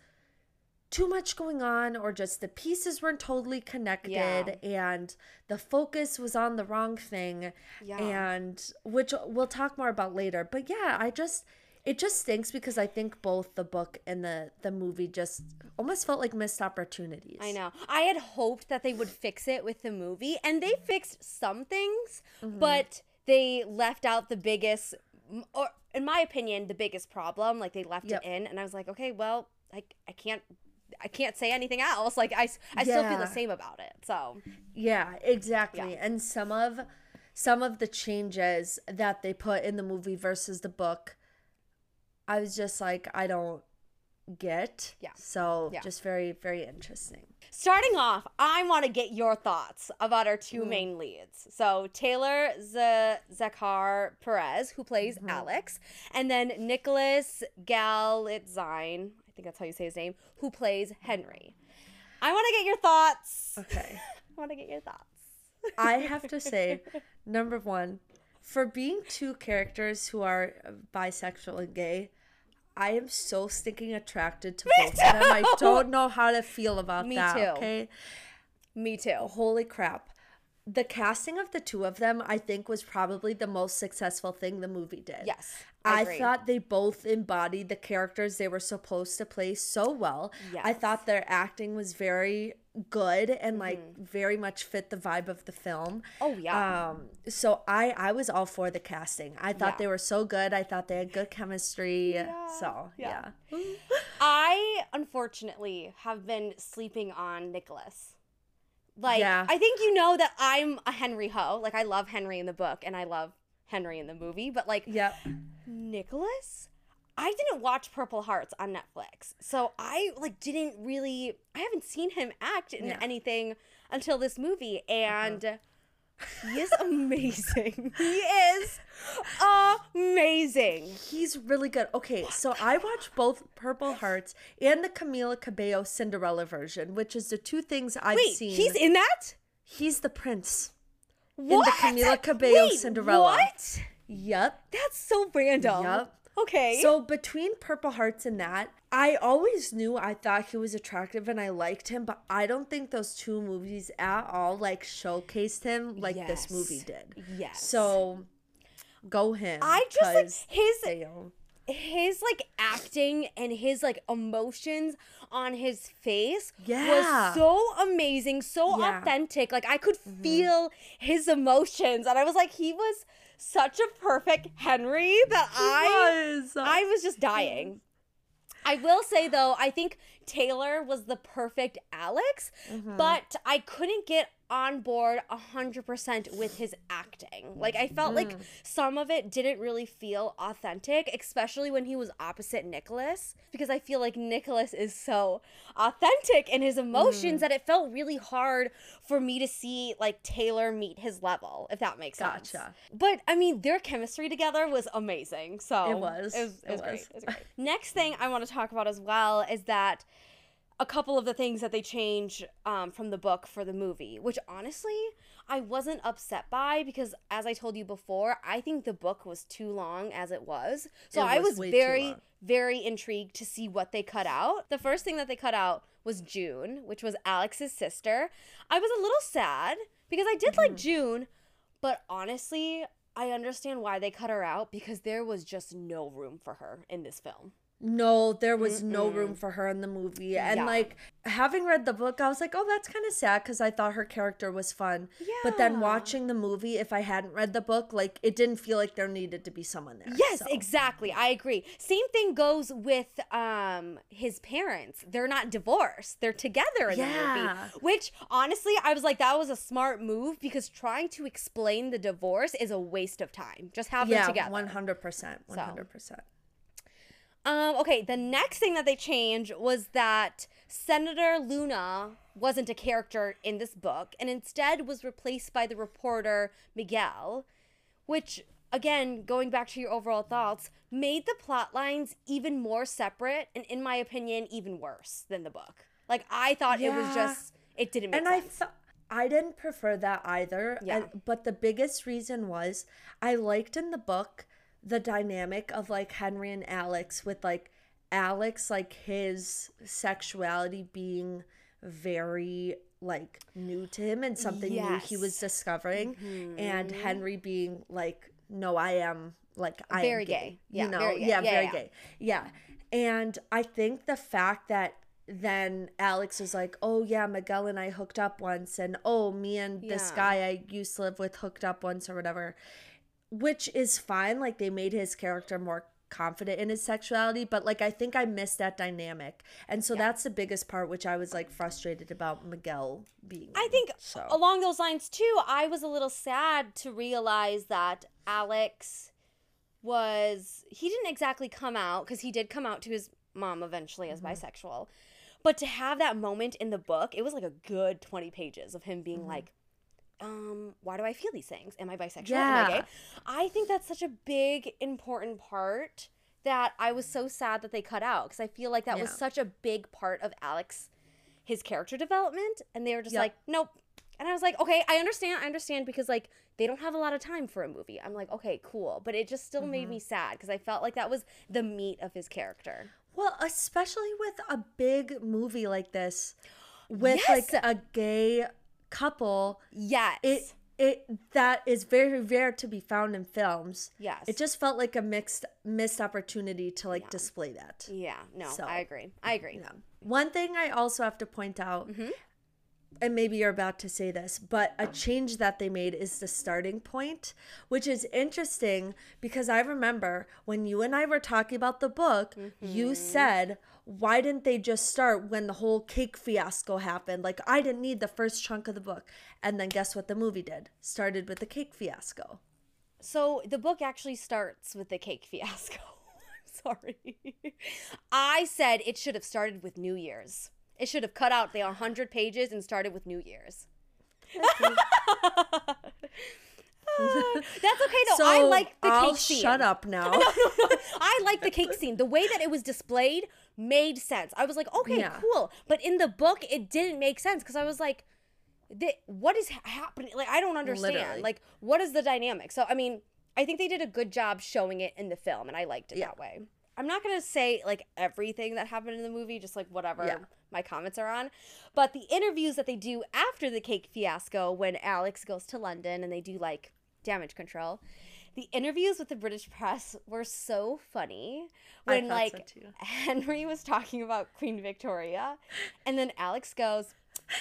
too much going on or just the pieces weren't totally connected Yeah. and the focus was on the wrong thing Yeah. and which we'll talk more about later but yeah i just it just stinks because i think both the book and the the movie just almost felt like missed opportunities I know. I had hoped that they would fix it with the movie, and they fixed some things, Mm-hmm. but they left out the biggest, or in my opinion, the biggest problem. Like they left Yep. it in, and I was like, okay, well, like I can't, I can't say anything else. Like I, I still feel the same about it. So Yeah, exactly. Yeah. And some of some of the changes that they put in the movie versus the book, I was just like, I don't get. Yeah. So Yeah. just very, very interesting. Starting off, I want to get your thoughts about our Mm. two main leads. So Taylor Z- Zakhar Perez, who plays Mm-hmm. Alex, and then Nicholas Galitzine, I think that's how you say his name, who plays Henry. I want to get your thoughts. Okay. I want to get your thoughts. I have to say, number one, for being two characters who are uh, bisexual and gay, I am so stinking attracted to both of them. I don't know how to feel about Me that. too. Okay. Me too. Holy crap. The casting of the two of them, I think, was probably the most successful thing the movie did. Yes. I agree. thought they both embodied the characters they were supposed to play so well. I thought their acting was very good and like very much fit the vibe of the film. Mm-hmm. Oh, yeah. Um so I I was all for the casting. I thought Yeah. they were so good. I thought they had good chemistry. so, yeah. yeah. I unfortunately have been sleeping on Nicholas. Like Yeah. I think you know that I'm a Henry Ho. Like I love Henry in the book and I love Henry in the movie, but like Yep. Nicholas I didn't watch Purple Hearts on Netflix. So I like didn't really I haven't seen him act in Yeah. anything until this movie and uh-huh. He is amazing. he is amazing. He's really good. Okay, so I watched both Purple Hearts and the Camila Cabello Cinderella version, which is the two things I've Wait, seen. he's in that? He's the prince. What? the Camila Cabello Wait, Cinderella. What? Yep. That's so random. Yep. Okay. So between Purple Hearts and that, I always knew I thought he was attractive and I liked him, but I don't think those two movies at all like showcased him like this movie did. yes. So go him. I just like his damn. his like acting and his like emotions on his face Yeah. was so amazing, so Yeah. Mm-hmm. authentic. Like I could feel his emotions and I was like he was such a perfect Henry that I was. I was just dying. I will say though, I think Taylor was the perfect Alex, Mm-hmm. but I couldn't get on board 100% with his acting. Like I felt like Mm. some of it didn't really feel authentic, especially when he was opposite Nicholas, because I feel like Nicholas is so authentic in his emotions Mm. that it felt really hard for me to see like Taylor meet his level, if that makes sense. Gotcha. But I mean, their chemistry together was amazing. So It was. It was, it It was great. was. It was great. Next thing I want to talk about as well is that a couple of the things that they change um, from the book for the movie, which honestly I wasn't upset by because, as I told you before, I think the book was too long as it was. So It I was was way too very, very intrigued to see what they cut out. The first thing that they cut out was June, which was Alex's sister. I was a little sad because I did Mm-hmm. like June, but honestly, I understand why they cut her out because there was just no room for her in this film. No, there was no room for her in the movie. And Yeah. like having read the book, I was like, oh, that's kind of sad because I thought her character was fun. Yeah. But then watching the movie, if I hadn't read the book, like it didn't feel like there needed to be someone there. Yes, so. exactly. I agree. Same thing goes with um his parents. They're not divorced. They're together in the Yeah. movie. Which honestly, I was like that was a smart move because trying to explain the divorce is a waste of time. Just have them Yeah, together. one hundred percent, one hundred percent. Um, okay, the next thing that they changed was that Senator Luna wasn't a character in this book and instead was replaced by the reporter Miguel, which, again, going back to your overall thoughts, made the plot lines even more separate and, in my opinion, even worse than the book. Like, I thought it was just, it didn't make And I sense. thought I didn't prefer that either. Yeah. and- but the biggest reason was I liked in the book the dynamic of like Henry and Alex with like Alex like his sexuality being very like new to him and something new he was Yes. discovering mm-hmm. and Henry being like no I am like I Very am gay, gay. Yeah, you know very gay. yeah, Yeah, very yeah. gay yeah and I think the fact that then Alex was like, "Oh yeah, Miguel and I hooked up once, and oh me and this guy I used to live with hooked up once or whatever," which is fine. Like they made his character more confident in his sexuality, but like I think I missed that dynamic, and so that's the biggest part, which I was like frustrated about Miguel being. I think so. along those lines too, I was a little sad to realize that Alex was he didn't exactly come out because he did come out to his mom eventually as mm-hmm. bisexual. But to have that moment in the book, it was like a good 20 pages of him being mm-hmm. like um, why do I feel these things? Am I bisexual? Am I Yeah. gay? I think that's such a big, important part that I was so sad that they cut out because I feel like that was such a big part of Alex, his character development, and they were just Yep. like, nope, And I was like, okay, I understand. I understand because like they don't have a lot of time for a movie. I'm like, okay, cool. But it just still made me sad because I felt like that was the meat of his character. Well, especially with a big movie like this, with Yes. like a gay couple, Yes. it it that is very rare to be found in films. Yes. It just felt like a mixed missed opportunity to like display that. yeah, no, So- I agree. I agree. Yeah. One thing I also have to point out, Mm-hmm. and maybe you're about to say this, but a change that they made is the starting point, which is interesting because I remember when you and I were talking about the book, you Mm-hmm. said, why didn't they just start when the whole cake fiasco happened? Like, I didn't need the first chunk of the book. And then guess what the movie did? Started with the cake fiasco. So the book actually starts with the cake fiasco. I'm sorry. I said it should have started with New Year's. It should have cut out the 100 pages and started with New Year's. That's okay though. So I like the I'll cake scene. shut up now. no, no, no. I like the cake scene. The way that it was displayed made sense. I was like, okay, Yeah. cool. But in the book, it didn't make sense because I was like, what is happening? Like, I don't understand. Literally. Like, what is the dynamic? So, I mean, I think they did a good job showing it in the film, and I liked it Yeah. that way. I'm not gonna say like everything that happened in the movie, just like whatever Yeah. my comments are on. But the interviews that they do after the cake fiasco, when Alex goes to London and they do like damage control, the interviews with the British press were so funny. When so, like too. Henry was talking about Queen Victoria, and then Alex goes,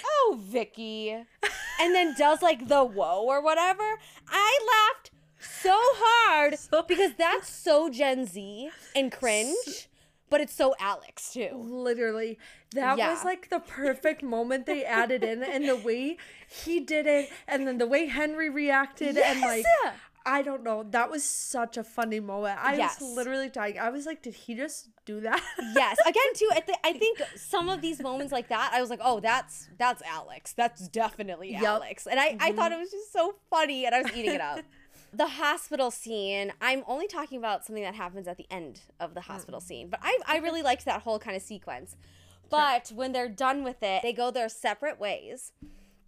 "Oh, Vicky," and then does like the whoa or whatever. I laughed so hard So- because that's so Gen Z and cringe, but it's so Alex too. Literally, that Yeah. was like the perfect moment they added in, and the way he did it, and then the way Henry reacted, and like, Yes! I don't know, that was such a funny moment. I Yes. was literally dying. I was like, did he just do that? yes again too I, th- I think some of these moments like that i was like oh that's that's alex that's definitely Yup. alex and I, I mm-hmm. thought it was just so funny and i was eating it up the hospital scene i'm only talking about something that happens at the end of the hospital mm. scene but i, I really liked that whole kind of sequence but when they're done with it they go their separate ways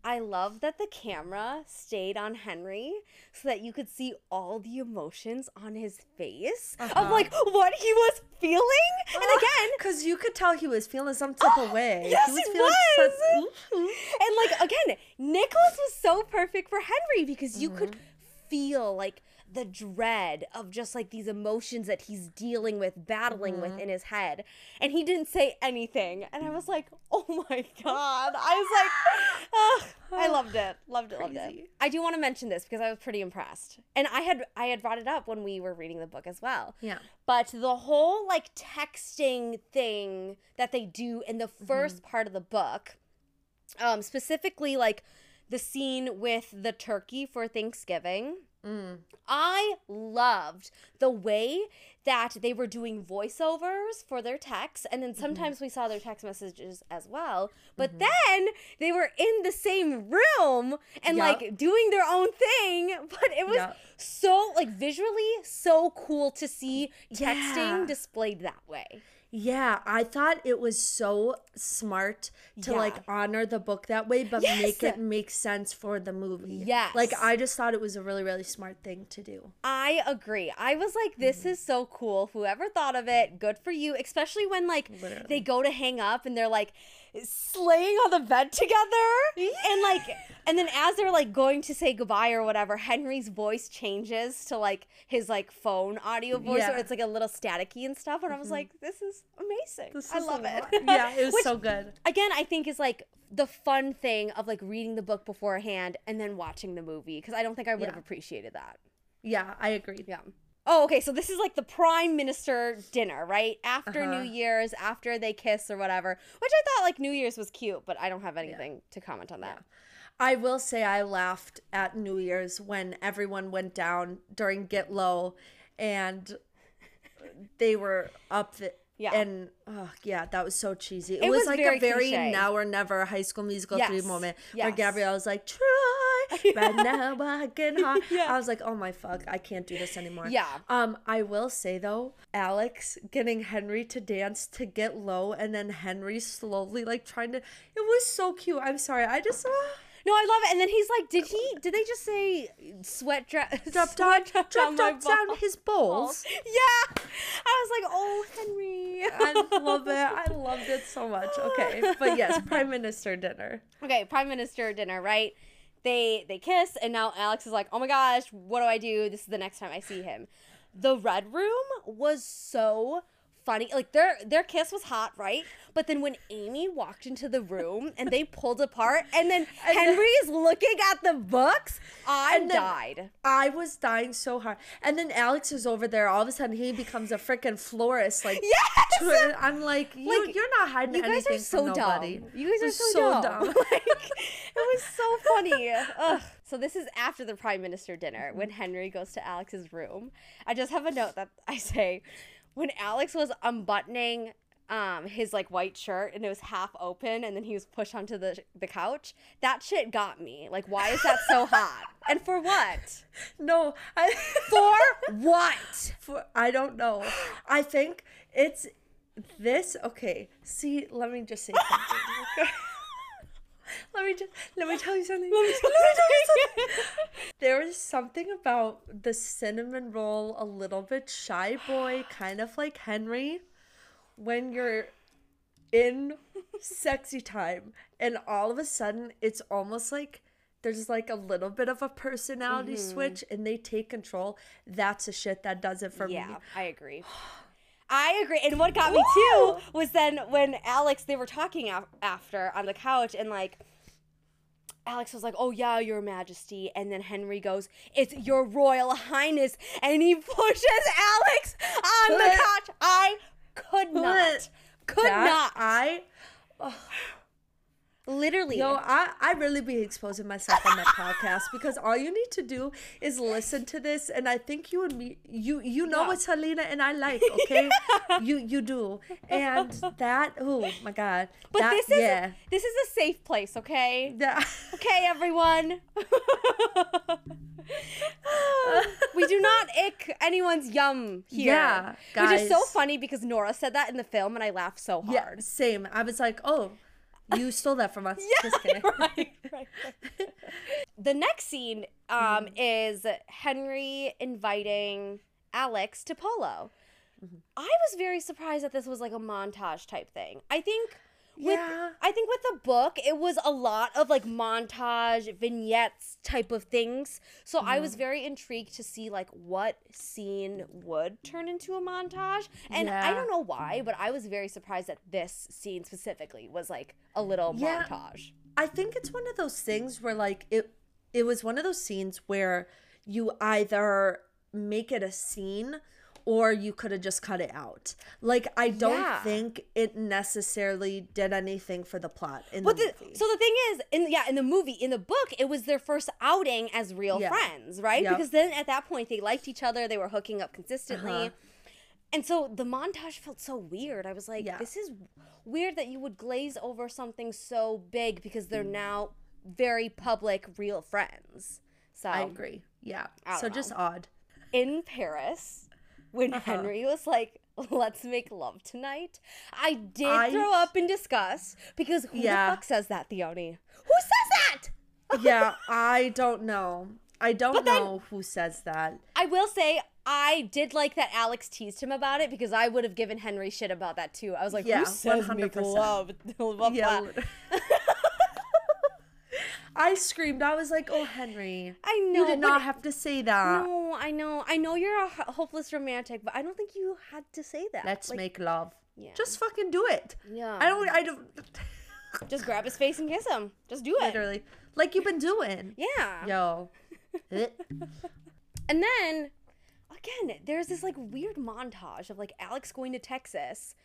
I love that the camera stayed on Henry so that you could see all the emotions on his face of Uh-huh. like what he was feeling. And uh, again, because you could tell he was feeling some type of way. yes, he was he was. such- Ooh. Mm-hmm. and like again, Nicholas was so perfect for Henry because you could mm-hmm. feel like the dread of just like these emotions that he's dealing with, battling with in his head. And he didn't say anything. And I was like, oh my God. I was like, ugh, I loved it. Loved it, loved it. I do want to mention this because I was pretty impressed. And I had I had brought it up when we were reading the book as well. Yeah. But the whole like texting thing that they do in the 1st part of the book, um, specifically like the scene with the turkey for Thanksgiving. I loved the way that they were doing voiceovers for their texts, and then mm-hmm. sometimes we saw their text messages as well. But mm-hmm. then they were in the same room and Yup. like doing their own thing. But it was Yup. So like visually so cool to see Yeah. texting displayed that way. Yeah, I thought it was so smart to like honor the book that way, but make it make sense for the movie. Yes. Like I just thought it was a really, really smart thing to do. I agree. I was like, this mm. is so cool. Whoever thought of it, good for you. Especially when like Literally. they go to hang up and they're like slaying on the bed together. And like and then as they're like going to say goodbye or whatever, Henry's voice changes to like his like phone audio voice Yeah. where it's like a little staticky and stuff. And I was mm-hmm. like, this is amazing. This I is love it. Yeah, it was Which, so good. again i think is like the fun thing of like reading the book beforehand and then watching the movie because i don't think i would have appreciated that Yeah, I agree. yeah oh okay so this is like the prime minister dinner right after Uh-huh. new year's after they kiss or whatever which i thought like new year's was cute but i don't have anything to comment on that I will say I laughed at New Year's when everyone went down during Get Low and they were up the, Yeah. And oh, yeah, that was so cheesy. It, It was, was like very a very cliche. now or never high school musical three Yes. moment where Yes. Gabrielle was like, try, but now I can hard. Yeah. I was like, oh my fuck, I can't do this anymore. Yeah. Um, I will say though, Alex getting Henry to dance to get low and then Henry slowly like trying to it was so cute. I'm sorry. I just uh, No, I love it. And then he's like, "Did he? Did they just say sweat drop Drop down, drop down, down his balls. Yeah, I was like, "Oh, Henry." I love it. I loved it so much. Okay, but yes, prime minister dinner. okay, prime minister dinner, right? They they kiss, and now Alex is like, "Oh my gosh, what do I do? This is the next time I see him." The red room was so funny. Like their their kiss was hot, right? But then when Amy walked into the room and they pulled apart, and then And then- Henry is looking at the books, I died. I was dying so hard. And then Alex is over there. All of a sudden, he becomes a freaking florist. Like, Yes! I'm like, you, Like, you're not hiding You guys anything are so nobody. dumb. You guys It are was so, dumb. like, it was so funny. Ugh. So this is after the prime minister dinner when mm-hmm. Henry goes to Alex's room. I just have a note that I say when Alex was unbuttoning um his like white shirt and it was half open and then he was pushed onto the the couch. That shit got me. Like why is that so hot? And for what? No, I, For what? for I don't know. I think it's this. Okay, see, let me just say something. let me just let me tell you something. Let me tell you something. There is something about the cinnamon roll, a little bit shy boy, kind of like Henry, when you're in sexy time, and all of a sudden it's almost like there's like a little bit of a personality Mm-hmm. switch, and they take control. That's a shit that does it for me. Yeah, I agree. I agree. And what got me too was then when Alex, they were talking af- after on the couch, and like, Alex was like, "Oh yeah, Your Majesty," and then Henry goes, "It's Your Royal Highness," and he pushes Alex on the couch. I could not, could That not, I literally. Yo, I, I really be exposing myself on that podcast because all you need to do is listen to this and I think you and me you you know Yeah. what Selena and I like, okay? You you do. And that oh my god. but that, this is yeah. this is a safe place, okay? That- Okay, everyone. we do not ick anyone's yum here. Yeah, Which is so funny because Nora said that in the film and I laughed so yeah, hard. same. I was like, "Oh, you stole that from us." Just kidding. right, right. the next scene um, is Henry inviting Alex to polo. I was very surprised that this was like a montage type thing. I think with Yeah. I think with the book it was a lot of like montage vignettes type of things. So I was mm-hmm. very intrigued to see like what scene would turn into a montage. And I don't know why, but I was very surprised that this scene specifically was like a little Yeah. montage. I think it's one of those things where like it it was one of those scenes where you either make it a scene or you could have just cut it out. Like I don't Yeah. think it necessarily did anything for the plot in the movie. so the thing is, in yeah, in the movie, in the book, it was their first outing as real Yeah. friends, right? Yep. Because then at that point they liked each other, they were hooking up consistently. Uh-huh. And so the montage felt so weird. I was like, Yeah. this is weird that you would glaze over something so big because they're now very public, real friends. So I agree. Yeah. I So don't just odd. in Paris, when Uh-huh. Henry was like, let's make love tonight, I did I- throw up in disgust because who Yeah. the fuck says that, Theoni? Who says that? Yeah, I don't know. I don't then- know who says that. I will say I did like that Alex teased him about it because I would have given Henry shit about that too. I was like, Yeah, who says make 100%. love? Blah, blah, Yeah. I screamed. I was like, "Oh, Henry, I know. you did not have to say that. No, I know. I know you're a hopeless romantic, but I don't think you had to say that. Let's Like, make love. Yeah. Just fucking do it. Yeah. I don't. I don't. just grab his face and kiss him. Just do it. Literally, like you've been doing. Yeah. Yo. Eh. And then again, there's this like weird montage of like Alex going to Texas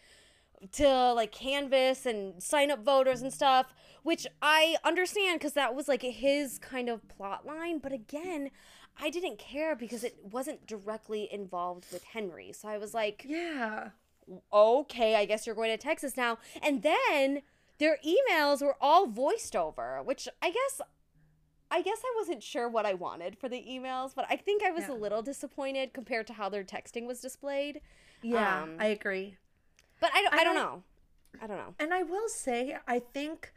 to like canvas and sign up voters and stuff, which I understand because that was like his kind of plot line. But again, I didn't care because it wasn't directly involved with Henry. So I was like, yeah. okay, I guess you're going to Texas now. And then their emails were all voiced over, which I guess I guess I wasn't sure what I wanted for the emails, but I think I was Yeah. a little disappointed compared to how their texting was displayed. Yeah. Um, I agree. But I don't I, don't know. I don't know. And I will say, I think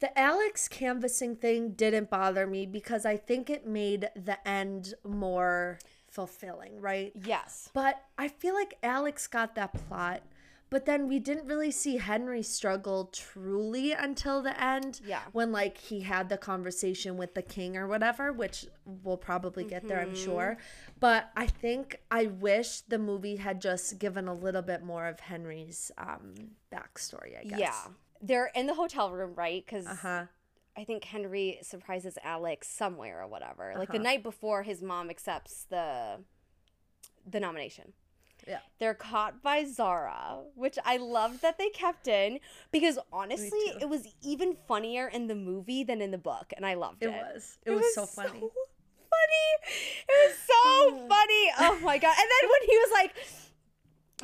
The Alex canvassing thing didn't bother me because I think it made the end more fulfilling, right? Yes. But I feel like Alex got that plot, but then we didn't really see Henry struggle truly until the end. Yeah. When like he had the conversation with the king or whatever, which we'll probably get there, Mm-hmm. I'm sure. But I think I wish the movie had just given a little bit more of Henry's um backstory, I guess. Yeah. They're in the hotel room, right? Because Uh-huh. I think Henry surprises Alex somewhere or whatever. Like the Uh-huh. night before his mom accepts the the nomination. Yeah. They're caught by Zara, which I loved that they kept in because honestly, it was even funnier in the movie than in the book, and I loved it. It was. It, was, so funny. funny. It was so funny. Oh my god! And then when he was like.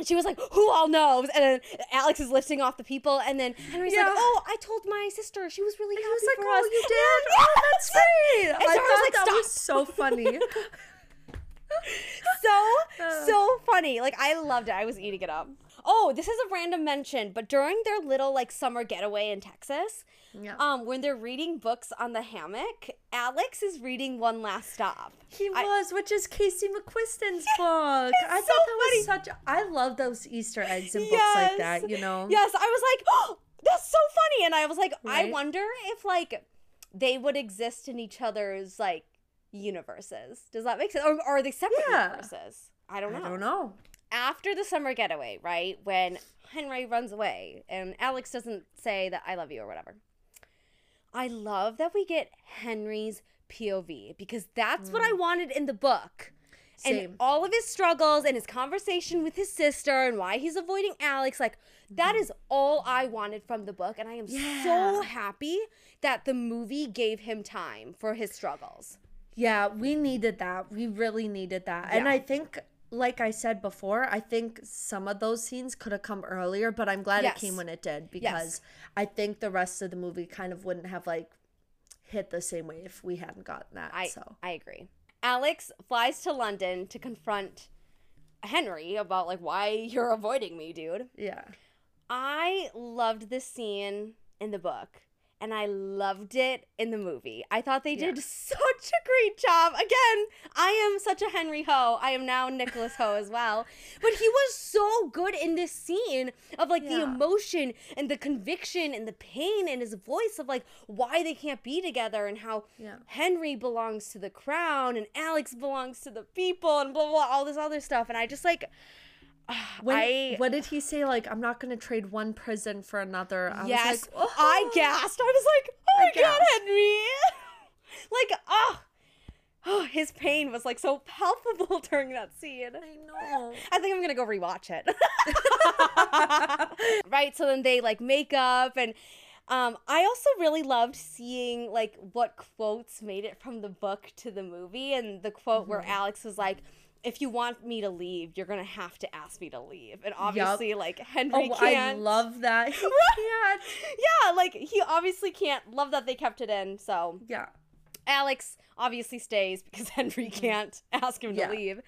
She was like, "Who all knows?" And then Alex is lifting off the people, and then Henry's Yeah. like, "Oh, I told my sister. She was really He happy was like, for "Oh, us." you did? then- Oh, that's great!" And I Zara was thought like, that was so funny. so Uh. so funny. Like I loved it. I was eating it up. Oh, this is a random mention, but during their little like summer getaway in Texas, yeah. um, when they're reading books on the hammock, Alex is reading One Last Stop. He I- was, which is Casey McQuiston's book. I thought so that was such. I love those Easter eggs in books like that. You know. Yes, I was like, oh, that's so funny, and I was like, I wonder if like they would exist in each other's like universes. Does that make sense? Or, or are they separate Yeah. universes? I don't know. I don't know. after the summer getaway, right? When Henry runs away and Alex doesn't say that I love you or whatever. I love that we get Henry's POV because that's what I mm. wanted in the book. Same. And all of his struggles and his conversation with his sister and why he's avoiding Alex, like that mm-hmm. is all I wanted from the book. And I am so happy that the movie gave him time for his struggles. Yeah, we needed that. We really needed that. And I think, like I said before, I think some of those scenes could have come earlier, but I'm glad Yes. it came when it did because I think the rest of the movie kind of wouldn't have like hit the same way if we hadn't gotten that. I so I agree. Alex flies to London to confront Henry about like why you're avoiding me, dude. yeah. I loved this scene in the book and I loved it in the movie. I thought they did Yeah. such a great job. Again, I am such a Henry Ho. I am now Nicholas Ho as well. But he was so good in this scene of like the emotion and the conviction and the pain in his voice of like why they can't be together and how Yeah. Henry belongs to the crown and Alex belongs to the people and blah blah, blah all this other stuff. And I just like When, I what did he say? Like, I'm not going to trade one prison for another. I yes, was like, I "Oh." gasped. I was like, "Oh I my god, gasped. Henry!" like, oh, oh, his pain was like so palpable during that scene. I know. I think I'm gonna go rewatch it. right. So then they like make up and. Um, I also really loved seeing like what quotes made it from the book to the movie, and the quote where Mm-hmm. Alex was like, "If you want me to leave, you're gonna have to ask me to leave." And obviously, like Henry Oh, can't. I love that. He can't. yeah, like he obviously can't. Love that they kept it in. So Yeah. Alex obviously stays because Henry mm. can't ask him. Yeah. to leave.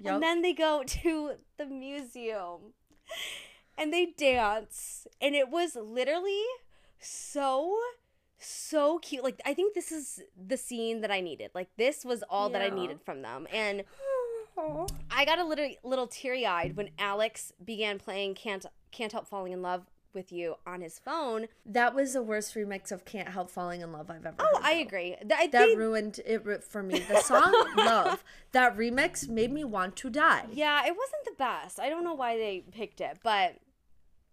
Yup. And then they go to the museum and they dance. And it was literally so, so cute. Like, I think this is the scene that I needed. Like, this was all that I needed from them. And I got a little, little teary eyed when Alex began playing Can't, Can't Help Falling in Love with You on his phone. That was the worst remix of "Can't Help Falling in Love" I've ever. Oh, I agree. Th- I That think- ruined it for me. The song "Love" that remix made me want to die. Yeah, it wasn't the best. I don't know why they picked it, but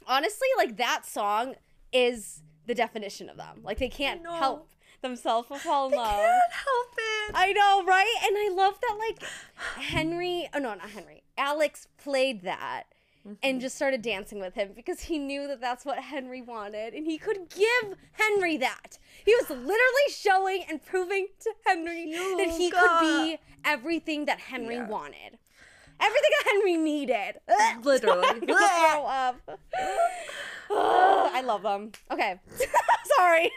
honestly, like that song is the definition of them. Like they can't help themselves but fall in I love. can't help it. I know, right? And I love that like Henry, oh no, not Henry. Alex played that and mm-hmm. just started dancing with him because he knew that that's what Henry wanted and he could give Henry that. He was literally showing and proving to Henry that he could be everything that Henry Yeah. wanted. Everything that Henry needed. Literally. I'm gonna throw up. I love them. Okay. Sorry.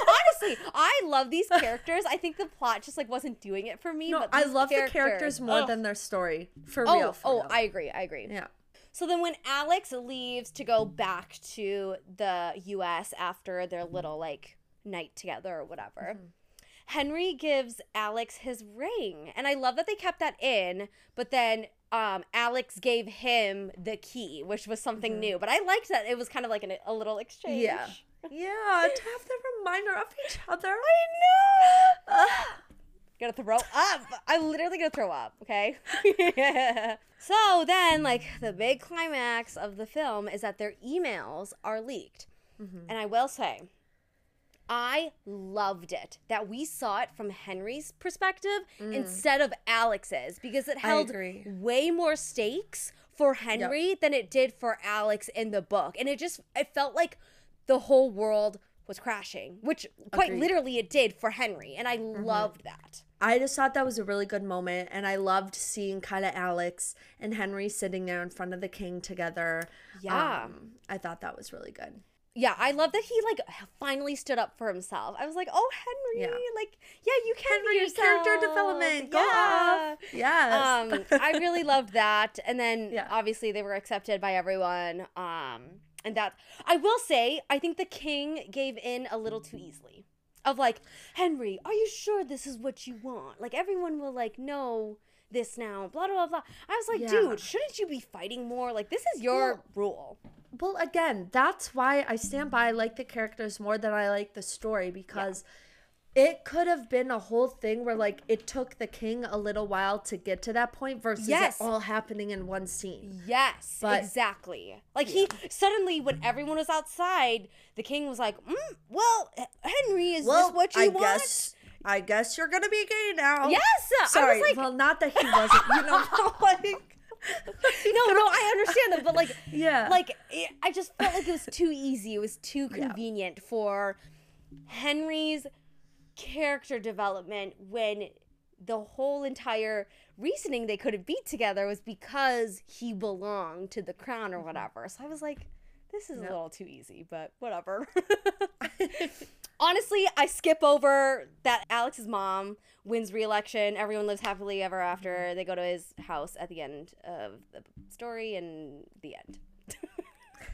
Honestly, I love these characters. I think the plot just like wasn't doing it for me. No, but I these love the characters more Ugh. than their story. For Oh, real. For oh, real. I agree. I agree. yeah. So then when Alex leaves to go back to the US after their little like night together or whatever, Mm-hmm. Henry gives Alex his ring. And I love that they kept that in, but then um, Alex gave him the key, which was something new. But I liked that it was kind of like an, a little exchange. Yeah. Yeah, to have the reminder of each other. I know. Gonna throw up. I'm literally gonna throw up, okay? so then, like, the big climax of the film is that their emails are leaked. And I will say, I loved it that we saw it from Henry's perspective instead of Alex's because it Mm. Held way more stakes for Henry than it did for Alex in the book. And it just it felt like the whole world was crashing, which quite Agreed. literally it did for Henry, and I loved that. I just thought that was a really good moment, and I loved seeing kind of Alex and Henry sitting there in front of the king together. Yeah. Um, I thought that was really good. Yeah, I love that he like finally stood up for himself. I was like, "Oh, Henry, Yeah. like, yeah, you can be yourself." character development, go yeah. off. Yes. um i really loved that and then Yeah. obviously they were accepted by everyone um and that i will say i think the king gave in a little too easily of like henry are you sure this is what you want like everyone will like know this now blah blah blah i was like Yeah. dude shouldn't you be fighting more like this is your Well, rule Well, again, that's why I stand by I like the characters more than I like the story because it could have been a whole thing where like it took the king a little while to get to that point versus Yes. it all happening in one scene. Yes, But- exactly. Like he suddenly, when everyone was outside, the king was like, mm, "Well, Henry, is this what you I want?" guess I guess you're gonna be gay now. Yes, I was Sorry. like- well, not that he wasn't. You know, like no, no, I understand that, but like, Yeah. like I just felt like it was too easy. It was too convenient for Henry's character development when the whole entire reasoning they couldn't be together was because he belonged to the crown or mm-hmm. whatever. So I was like, this is a little too easy, but whatever. Honestly, I skip over that Alex's mom wins re-election. Everyone lives happily ever after. Mm-hmm. They go to his house at the end of the story, and the end.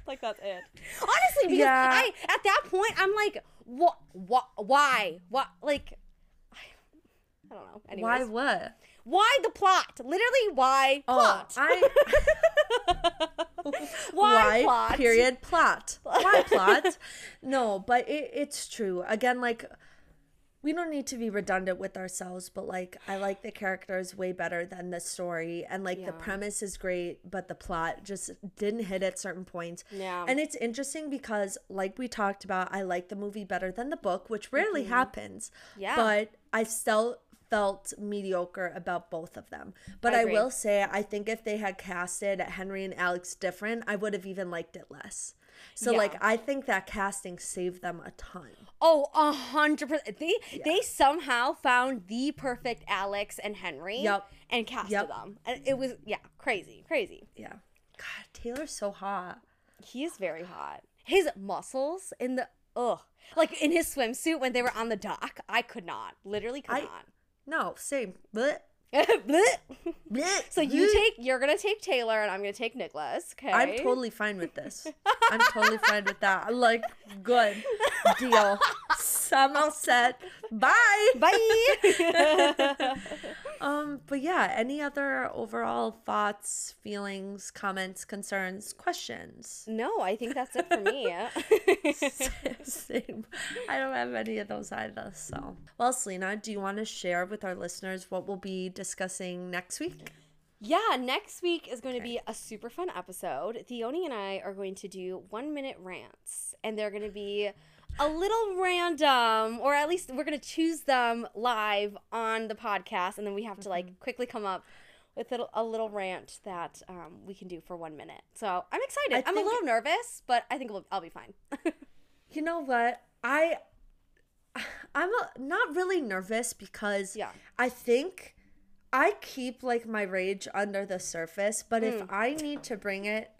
like that's it. Honestly, because Yeah. I at that point I'm like, what? What? Why? What? Like, I, I don't know. Anyways, why what? Why the plot? Literally, why Oh, plot? I why, plot? period plot why plot no but it, it's true again like we don't need to be redundant with ourselves but like i like the characters way better than the story and like the premise is great but the plot just didn't hit at certain points Yeah. and it's interesting because like we talked about i like the movie better than the book which rarely happens Mm-hmm. Yeah. but i still felt mediocre about both of them but I I, will say i think if they had casted henry and alex different i would have even liked it less so Yeah. like i think that casting saved them a ton Oh, a hundred percent. They they somehow found the perfect Alex and Henry. Yep. And casted Yep. them. And it was yeah, crazy, crazy. yeah god taylor's so hot He is very hot. His muscles in the ugh, like in his swimsuit when they were on the dock. I could not, literally could I- not. No same. But so you take you're gonna take Taylor and I'm gonna take Nicholas. Okay. i'm totally fine with this. I'm totally fine with that. I'm like good. Deal. I'm all set bye. Bye. Um, but yeah, any other overall thoughts, feelings, comments, concerns, questions? no, I think that's it for me. Same. I don't have any of those either. So, well, Selena, do you want to share with our listeners what we'll be discussing next week? Yeah, next week is going to be a super fun episode. Theoni and I are going to do one minute rants, and they're going to be a little random, or at least we're going to choose them live on the podcast, and then we have to like quickly come up with a, a little rant that um, we can do for one minute. So I'm excited. I I'm a little nervous, but I think we'll, I'll be fine. You know what? I I'm a, not really nervous because Yeah. I think I keep like my rage under the surface, but if I need to bring it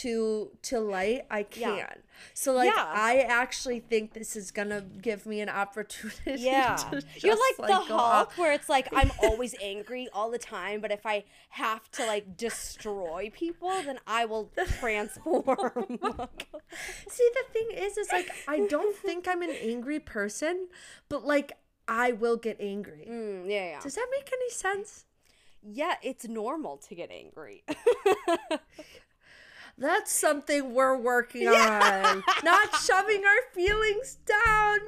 to to light, I Yeah. can. So like Yeah. I actually think this is gonna give me an opportunity. Yeah. to You're just, like, the Hulk off. where it's like I'm always angry all the time, but if I have to like destroy people, then I will transform. See, the thing is, is like I don't think I'm an angry person, but like I will get angry. Mm, yeah, yeah. Does that make any sense? Yeah, it's normal to get angry. That's something we're working on. Not shoving our feelings down.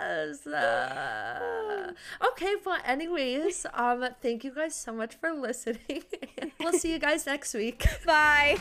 Yes. Uh, okay, well, anyways, um, thank you guys so much for listening. we'll see you guys next week. Bye.